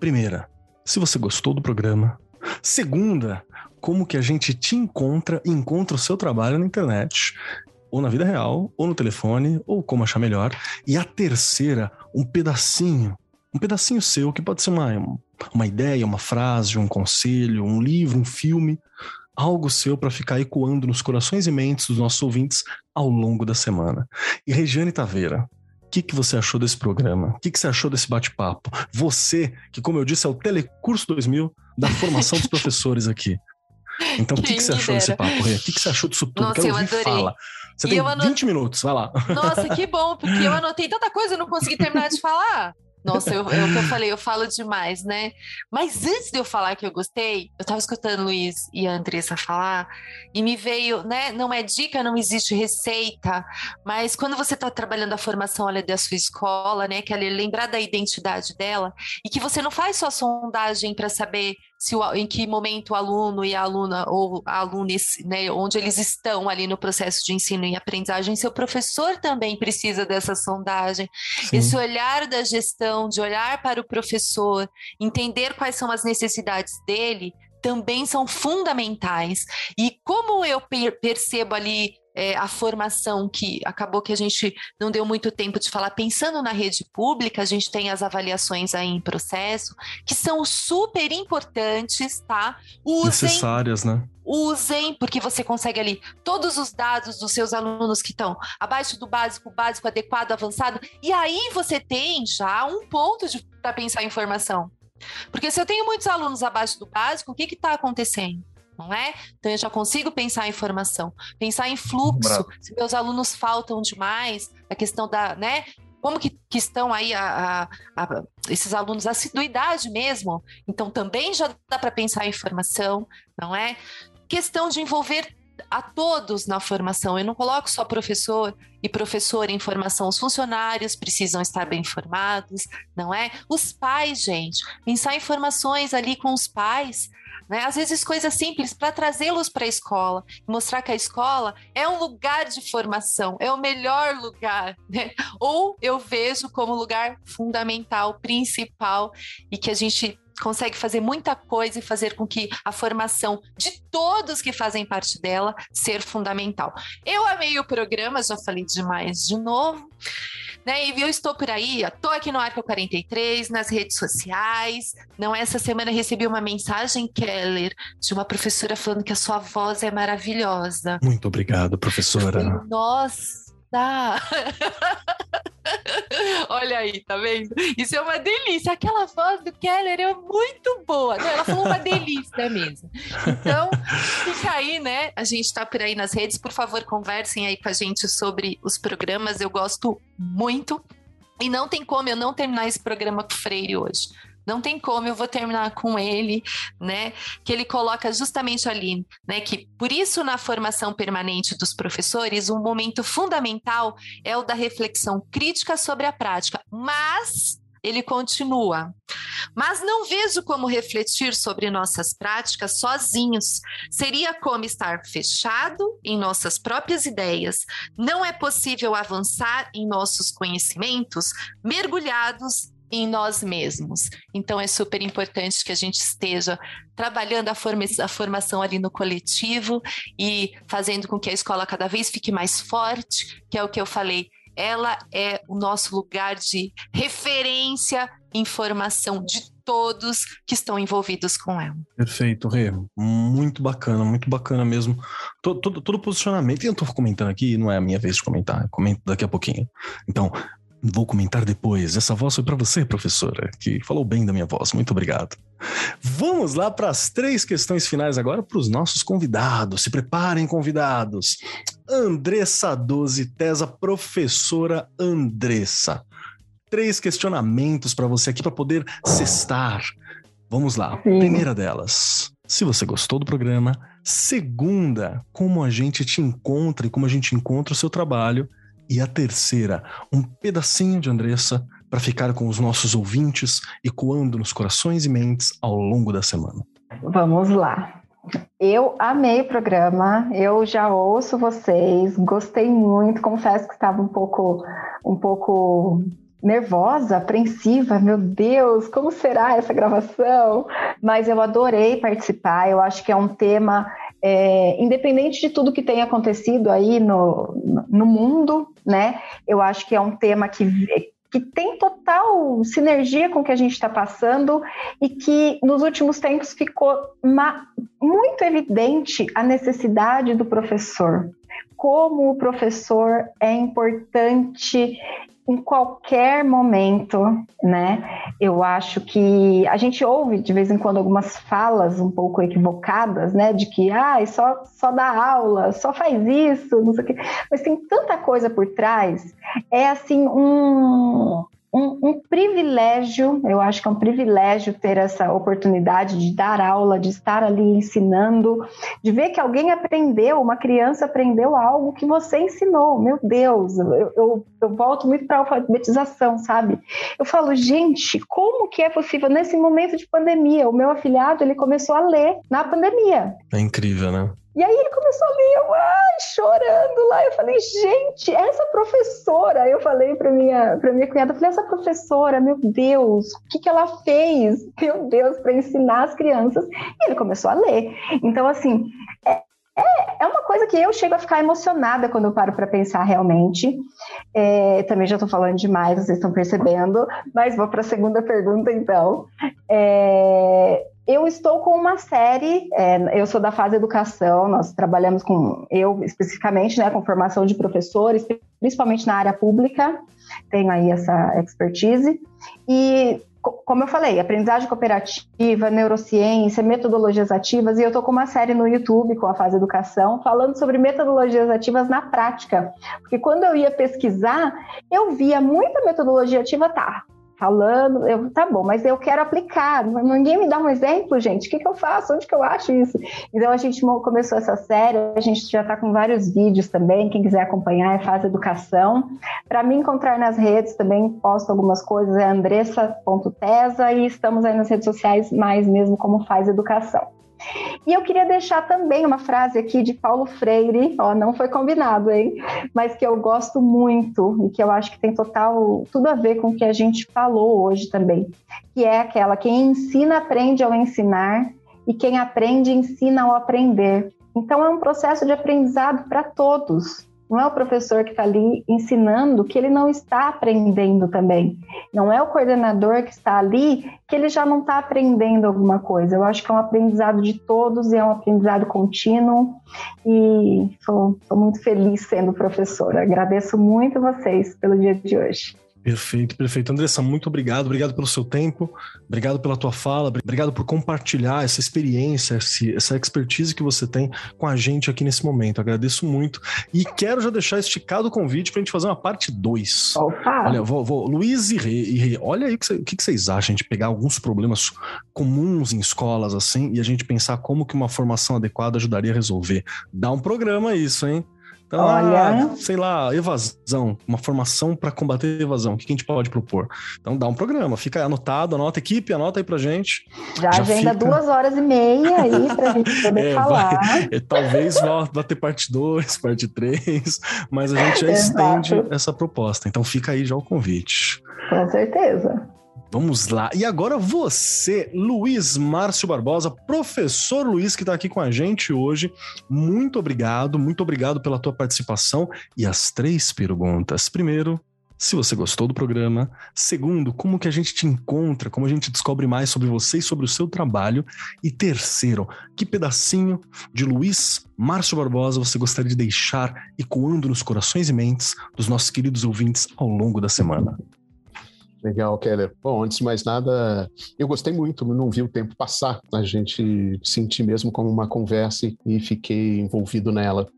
Primeira, se você gostou do programa. Segunda, como que a gente te encontra e encontra o seu trabalho na internet ou na vida real, ou no telefone, ou como achar melhor. E a terceira, um pedacinho, um pedacinho seu, que pode ser uma, uma ideia, uma frase, um conselho, um livro, um filme, algo seu para ficar ecoando nos corações e mentes dos nossos ouvintes ao longo da semana. E Regiane Taveira, o que, que você achou desse programa? O que, que você achou desse bate-papo? Você, que, como eu disse, é o Telecurso 2000 da formação dos professores aqui. Então, o que, que, você achou desse papo, Rê? O que, que você achou disso tudo? Nossa, Quero eu adorei. fala. Você tem anot... 20 minutos, vai lá. Nossa, que bom, porque eu anotei tanta coisa e não consegui terminar de falar. Nossa, eu, eu, eu falei, eu falo demais, né? Mas antes de eu falar que eu gostei, eu tava escutando o Luiz e a Andressa falar, e me veio, né? Não é dica, não existe receita, mas quando você tá trabalhando a formação ali da sua escola, né? Que ela lembrar da identidade dela, e que você não faz só sondagem para saber se o, em que momento o aluno e a aluna ou a aluna, né, onde eles estão ali no processo de ensino e aprendizagem, seu professor também precisa dessa sondagem, Sim. esse olhar da gestão, de olhar para o professor, entender quais são as necessidades dele, também são fundamentais. E como eu percebo ali é, a formação que acabou que a gente não deu muito tempo de falar, pensando na rede pública, a gente tem as avaliações aí em processo, que são super importantes, tá? Usem, Necessárias, né? Usem, porque você consegue ali todos os dados dos seus alunos que estão abaixo do básico, básico, adequado, avançado, e aí você tem já um ponto para pensar em formação. Porque se eu tenho muitos alunos abaixo do básico, o que está acontecendo? Não é? Então eu já consigo pensar em formação, pensar em fluxo. Bravo. Se meus alunos faltam demais, a questão da, né? Como que, que estão aí a, a, a, esses alunos, a assiduidade mesmo? Então também já dá para pensar em formação, não é? Questão de envolver a todos na formação. Eu não coloco só professor e professor em formação. Os funcionários precisam estar bem informados, não é? Os pais, gente, pensar em formações ali com os pais né? Às vezes coisas simples para trazê-los para a escola, mostrar que a escola é um lugar de formação, é o melhor lugar, né? Ou eu vejo como lugar fundamental, principal e que a gente consegue fazer muita coisa e fazer com que a formação de todos que fazem parte dela ser fundamental. Eu amei o programa, já falei demais de novo. Né? E eu estou por aí, estou aqui no Arco 43, nas redes sociais. Não, essa semana recebi uma mensagem, Keller, de uma professora falando que a sua voz é maravilhosa. Muito obrigado, professora. Nossa! Olha aí, tá vendo? Isso é uma delícia. Aquela voz do Keller é muito boa. Não, ela falou uma delícia mesmo. Então, fica aí, né? A gente tá por aí nas redes. Por favor, conversem aí com a gente sobre os programas. Eu gosto muito. E não tem como eu não terminar esse programa com Freire hoje. Não tem como, eu vou terminar com ele, né? Que ele coloca justamente ali, né? Que por isso, na formação permanente dos professores, um momento fundamental é o da reflexão crítica sobre a prática. Mas ele continua. Mas não vejo como refletir sobre nossas práticas sozinhos. Seria como estar fechado em nossas próprias ideias. Não é possível avançar em nossos conhecimentos mergulhados em nós mesmos. Então é super importante que a gente esteja trabalhando a, forma, a formação ali no coletivo e fazendo com que a escola cada vez fique mais forte, que é o que eu falei. Ela é o nosso lugar de referência em formação de todos que estão envolvidos com ela. Perfeito, Rê. Muito bacana, muito bacana mesmo. Todo, todo, todo posicionamento, e eu estou comentando aqui, não é a minha vez de comentar, eu comento daqui a pouquinho. Então, Vou comentar depois. Essa voz foi para você, professora, que falou bem da minha voz. Muito obrigado. Vamos lá para as três questões finais agora para os nossos convidados. Se preparem, convidados. Andressa Doze Tesa, professora Andressa. Três questionamentos para você aqui para poder cestar. Vamos lá. Sim. Primeira delas. Se você gostou do programa. Segunda, como a gente te encontra e como a gente encontra o seu trabalho. E a terceira, um pedacinho de Andressa para ficar com os nossos ouvintes ecoando nos corações e mentes ao longo da semana. Vamos lá. Eu amei o programa, eu já ouço vocês, gostei muito, confesso que estava um pouco, um pouco nervosa, apreensiva, meu Deus, como será essa gravação? Mas eu adorei participar, eu acho que é um tema é, independente de tudo que tem acontecido aí no, no mundo, né? Eu acho que é um tema que, que tem total sinergia com o que a gente está passando e que nos últimos tempos ficou muito evidente a necessidade do professor. Como o professor é importante em qualquer momento, né? Eu acho que a gente ouve de vez em quando algumas falas um pouco equivocadas, né? De que ah, só, só dá aula, só faz isso, não sei o quê. Mas tem tanta coisa por trás. É assim um, um, um, privilégio, eu acho que é um privilégio ter essa oportunidade de dar aula, de estar ali ensinando, de ver que alguém aprendeu, uma criança aprendeu algo que você ensinou. Meu Deus, eu, eu, eu volto muito para a alfabetização, sabe? Eu falo, gente, como que é possível nesse momento de pandemia? O meu afilhado ele começou a ler na pandemia. É incrível, né? E aí ele começou a ler, eu, ai, chorando lá. Eu falei, gente, essa professora, eu falei para minha, para minha cunhada, falei, essa professora, meu Deus, o que, que ela fez, meu Deus, para ensinar as crianças? E ele começou a ler. Então, assim, é, é, é uma coisa que eu chego a ficar emocionada quando eu paro para pensar realmente. É, também já estou falando demais, vocês estão percebendo, mas vou para a segunda pergunta então. É, eu estou com uma série, é, eu sou da fase educação, nós trabalhamos com, eu especificamente, né, com formação de professores, principalmente na área pública, tenho aí essa expertise, e como eu falei, aprendizagem cooperativa, neurociência, metodologias ativas, e eu estou com uma série no YouTube com a fase educação, falando sobre metodologias ativas na prática, porque quando eu ia pesquisar, eu via muita metodologia ativa, tá, falando, eu, tá bom, mas eu quero aplicar, ninguém me dá um exemplo, gente, o que, que eu faço, onde que eu acho isso? Então a gente começou essa série, a gente já está com vários vídeos também, quem quiser acompanhar é Faz Educação. Para me encontrar nas redes também posto algumas coisas, é andressa.tesa e estamos aí nas redes sociais mais mesmo como Faz Educação. E eu queria deixar também uma frase aqui de Paulo Freire, ó, não foi combinado, hein? Mas que eu gosto muito e que eu acho que tem total tudo a ver com o que a gente falou hoje também, que é aquela quem ensina aprende ao ensinar e quem aprende ensina ao aprender. Então é um processo de aprendizado para todos. Não é o professor que está ali ensinando que ele não está aprendendo também. Não é o coordenador que está ali que ele já não está aprendendo alguma coisa. Eu acho que é um aprendizado de todos e é um aprendizado contínuo. E estou muito feliz sendo professora. Agradeço muito vocês pelo dia de hoje. Perfeito, perfeito. Andressa, muito obrigado. Obrigado pelo seu tempo, obrigado pela tua fala, obrigado por compartilhar essa experiência, essa expertise que você tem com a gente aqui nesse momento. Agradeço muito. E quero já deixar esticado o convite para a gente fazer uma parte 2. Olha, vou, vou, Luiz e Rê, e Rê olha aí o que, que, que vocês acham de pegar alguns problemas comuns em escolas assim e a gente pensar como que uma formação adequada ajudaria a resolver. Dá um programa isso, hein? Então, Olha... Ah, sei lá, evasão, uma formação para combater evasão. O que a gente pode propor? Então dá um programa, fica anotado, anota equipe, anota aí pra gente. Já, já agenda fica... duas horas e meia aí pra gente poder é, falar. Vai, é, talvez vá, vá ter parte 2, parte 3, mas a gente já estende essa proposta. Então fica aí já o convite. Com certeza. Vamos lá. E agora você, Luiz Márcio Barbosa, professor Luiz, que está aqui com a gente hoje. Muito obrigado, muito obrigado pela tua participação. E as três perguntas. Primeiro, se você gostou do programa. Segundo, como que a gente te encontra, como a gente descobre mais sobre você e sobre o seu trabalho. E terceiro, que pedacinho de Luiz Márcio Barbosa você gostaria de deixar ecoando nos corações e mentes dos nossos queridos ouvintes ao longo da semana? Legal, Keller. Bom, antes de mais nada, eu gostei muito, não vi o tempo passar. A gente senti mesmo como uma conversa e fiquei envolvido nela.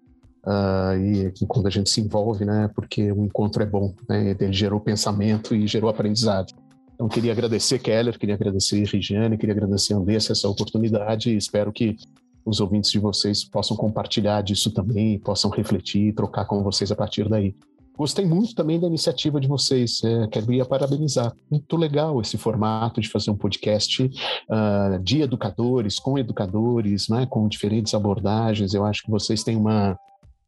Uh, e quando a gente se envolve, né, porque o encontro é bom, né, ele gerou pensamento e gerou aprendizado. Então, queria agradecer Keller, queria agradecer Regiane, queria agradecer Andressa essa oportunidade e espero que os ouvintes de vocês possam compartilhar disso também, possam refletir e trocar com vocês a partir daí. Gostei muito também da iniciativa de vocês, é, queria parabenizar. Muito legal esse formato de fazer um podcast uh, de educadores, com educadores, né, com diferentes abordagens. Eu acho que vocês têm uma,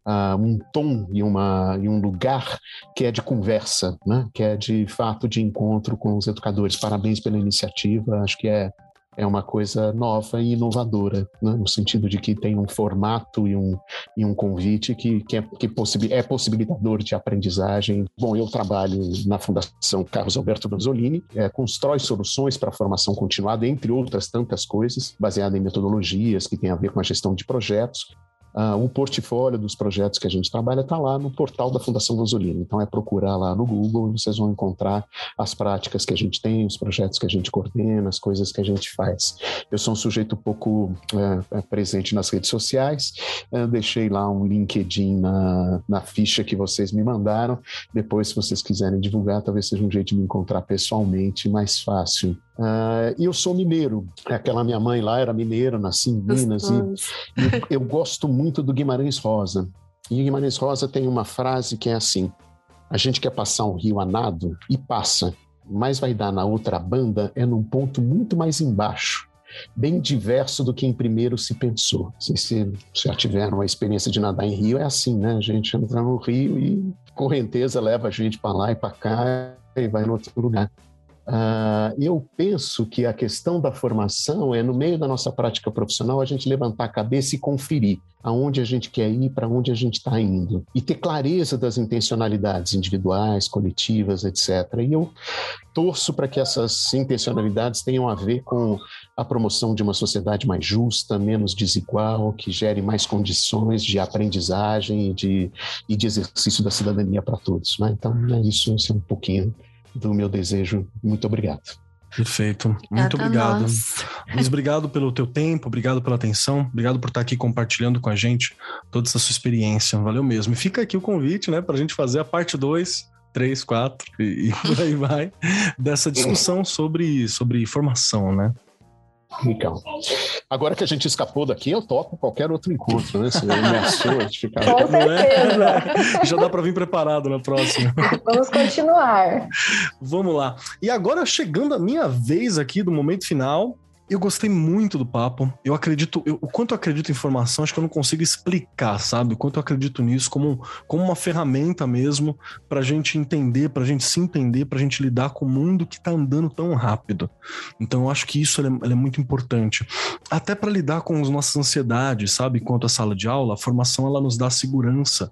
uh, um tom e, uma, e um lugar que é de conversa, né, que é de fato de encontro com os educadores. Parabéns pela iniciativa, acho que é é uma coisa nova e inovadora, né? no sentido de que tem um formato e um, e um convite que, que, é, que é possibilitador de aprendizagem. Bom, eu trabalho na Fundação Carlos Alberto Banzolini, é, constrói soluções para a formação continuada, entre outras tantas coisas, baseada em metodologias que têm a ver com a gestão de projetos. Uh, o portfólio dos projetos que a gente trabalha está lá no portal da Fundação Vanzolini. Então é procurar lá no Google, vocês vão encontrar as práticas que a gente tem, os projetos que a gente coordena, as coisas que a gente faz. Eu sou um sujeito pouco é, presente nas redes sociais, deixei lá um LinkedIn na, na ficha que vocês me mandaram. Depois, se vocês quiserem divulgar, talvez seja um jeito de me encontrar pessoalmente mais fácil. Uh, eu sou mineiro. Aquela minha mãe lá era mineira, nasci em Minas. E, e eu gosto muito do Guimarães Rosa. E o Guimarães Rosa tem uma frase que é assim: a gente quer passar um rio a nado e passa, mas vai dar na outra banda é num ponto muito mais embaixo. Bem diverso do que em primeiro se pensou. Sei se já tiveram a experiência de nadar em rio, é assim, né? A gente entra no rio e correnteza leva a gente para lá e para cá e vai no outro lugar. Uh, eu penso que a questão da formação é, no meio da nossa prática profissional, a gente levantar a cabeça e conferir aonde a gente quer ir, para onde a gente está indo. E ter clareza das intencionalidades individuais, coletivas, etc. E eu torço para que essas intencionalidades tenham a ver com a promoção de uma sociedade mais justa, menos desigual, que gere mais condições de aprendizagem e de, e de exercício da cidadania para todos. Né? Então, é isso, isso é um pouquinho do meu desejo. Muito obrigado. Perfeito. Muito obrigado. Luiz, obrigado pelo teu tempo, obrigado pela atenção, obrigado por estar aqui compartilhando com a gente toda essa sua experiência. Valeu mesmo. E fica aqui o convite, né, para a gente fazer a parte 2, 3, 4 e, e por aí vai, dessa discussão sobre, sobre formação, né? Então, agora que a gente escapou daqui, eu topo qualquer outro encontro, né? Se ameaçou de ficar. Com certeza. É? Já dá para vir preparado na próxima. Vamos continuar. Vamos lá. E agora, chegando a minha vez aqui do momento final, eu gostei muito do papo. Eu acredito, eu, o quanto eu acredito em informação, acho que eu não consigo explicar, sabe? O quanto eu acredito nisso como, como uma ferramenta mesmo para a gente entender, para a gente se entender, para a gente lidar com o mundo que está andando tão rápido. Então eu acho que isso é, é muito importante. Até para lidar com as nossas ansiedades, sabe? Enquanto a sala de aula, a formação ela nos dá segurança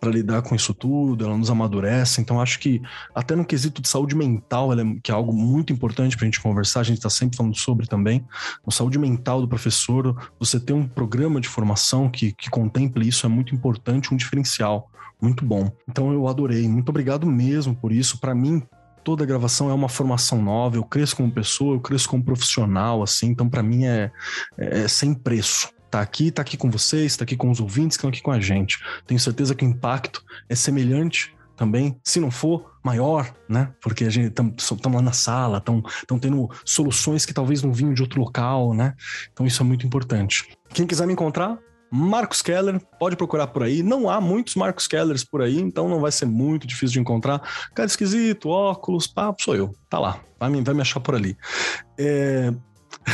para lidar com isso tudo, ela nos amadurece. Então, acho que até no quesito de saúde mental, é, que é algo muito importante para a gente conversar, a gente está sempre falando sobre também, no saúde mental do professor, você ter um programa de formação que, que contemple isso é muito importante, um diferencial. Muito bom. Então eu adorei. Muito obrigado mesmo por isso. Para mim, toda gravação é uma formação nova. Eu cresço como pessoa, eu cresço como profissional, assim. Então, para mim é, é, é sem preço tá aqui, tá aqui com vocês, tá aqui com os ouvintes que estão aqui com a gente. Tenho certeza que o impacto é semelhante também, se não for maior, né? Porque a gente estamos lá na sala, estão tendo soluções que talvez não vinham de outro local, né? Então isso é muito importante. Quem quiser me encontrar, Marcos Keller, pode procurar por aí. Não há muitos Marcos Kellers por aí, então não vai ser muito difícil de encontrar. Cara esquisito, óculos, papo, sou eu. Tá lá, vai me, vai me achar por ali. É,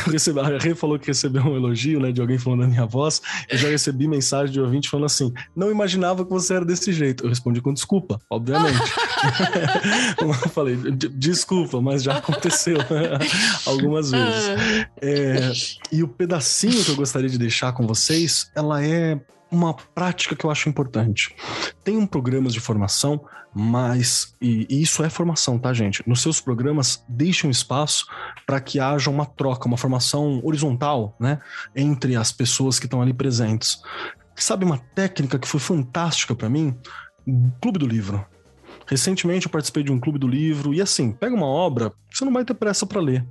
recebi, a Rê falou que recebeu um elogio, né, de alguém falando da minha voz. Eu já recebi mensagem de ouvinte falando assim: não imaginava que você era desse jeito. Eu respondi com desculpa, obviamente. eu falei, desculpa, mas já aconteceu algumas vezes. É, e o pedacinho que eu gostaria de deixar com vocês, ela é uma prática que eu acho importante. Tem um programas de formação, mas e, e, isso é formação, tá, gente? Nos seus programas deixem um espaço para que haja uma troca, uma formação horizontal, né, entre as pessoas que estão ali presentes. Sabe uma técnica que foi fantástica para mim? Clube do Livro. Recentemente eu participei de um clube do livro e assim, pega uma obra, você não vai ter pressa para ler.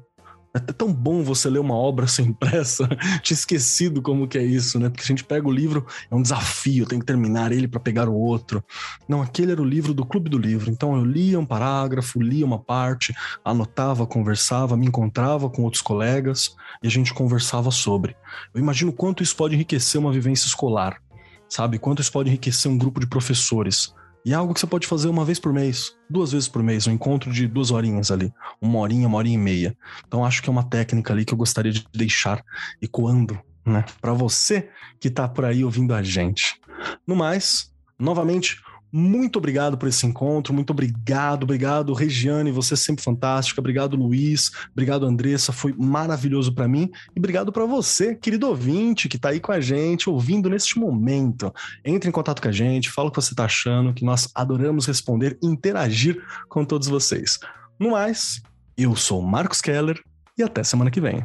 É tão bom você ler uma obra sem pressa. Tinha esquecido como que é isso, né? Porque a gente pega o livro, é um desafio, tem que terminar ele para pegar o outro. Não, aquele era o livro do Clube do Livro. Então eu lia um parágrafo, lia uma parte, anotava, conversava, me encontrava com outros colegas e a gente conversava sobre. Eu imagino quanto isso pode enriquecer uma vivência escolar, sabe? Quanto isso pode enriquecer um grupo de professores e é algo que você pode fazer uma vez por mês, duas vezes por mês, um encontro de duas horinhas ali, uma horinha, uma horinha e meia. Então acho que é uma técnica ali que eu gostaria de deixar ecoando, né, para você que tá por aí ouvindo a gente. No mais, novamente, Muito obrigado por esse encontro, muito obrigado, obrigado, Regiane, você é sempre fantástica, obrigado, Luiz, obrigado, Andressa, foi maravilhoso para mim e obrigado para você, querido ouvinte, que tá aí com a gente, ouvindo neste momento. Entre em contato com a gente, fala o que você tá achando, que nós adoramos responder interagir com todos vocês. No mais, eu sou Marcos Keller e até semana que vem.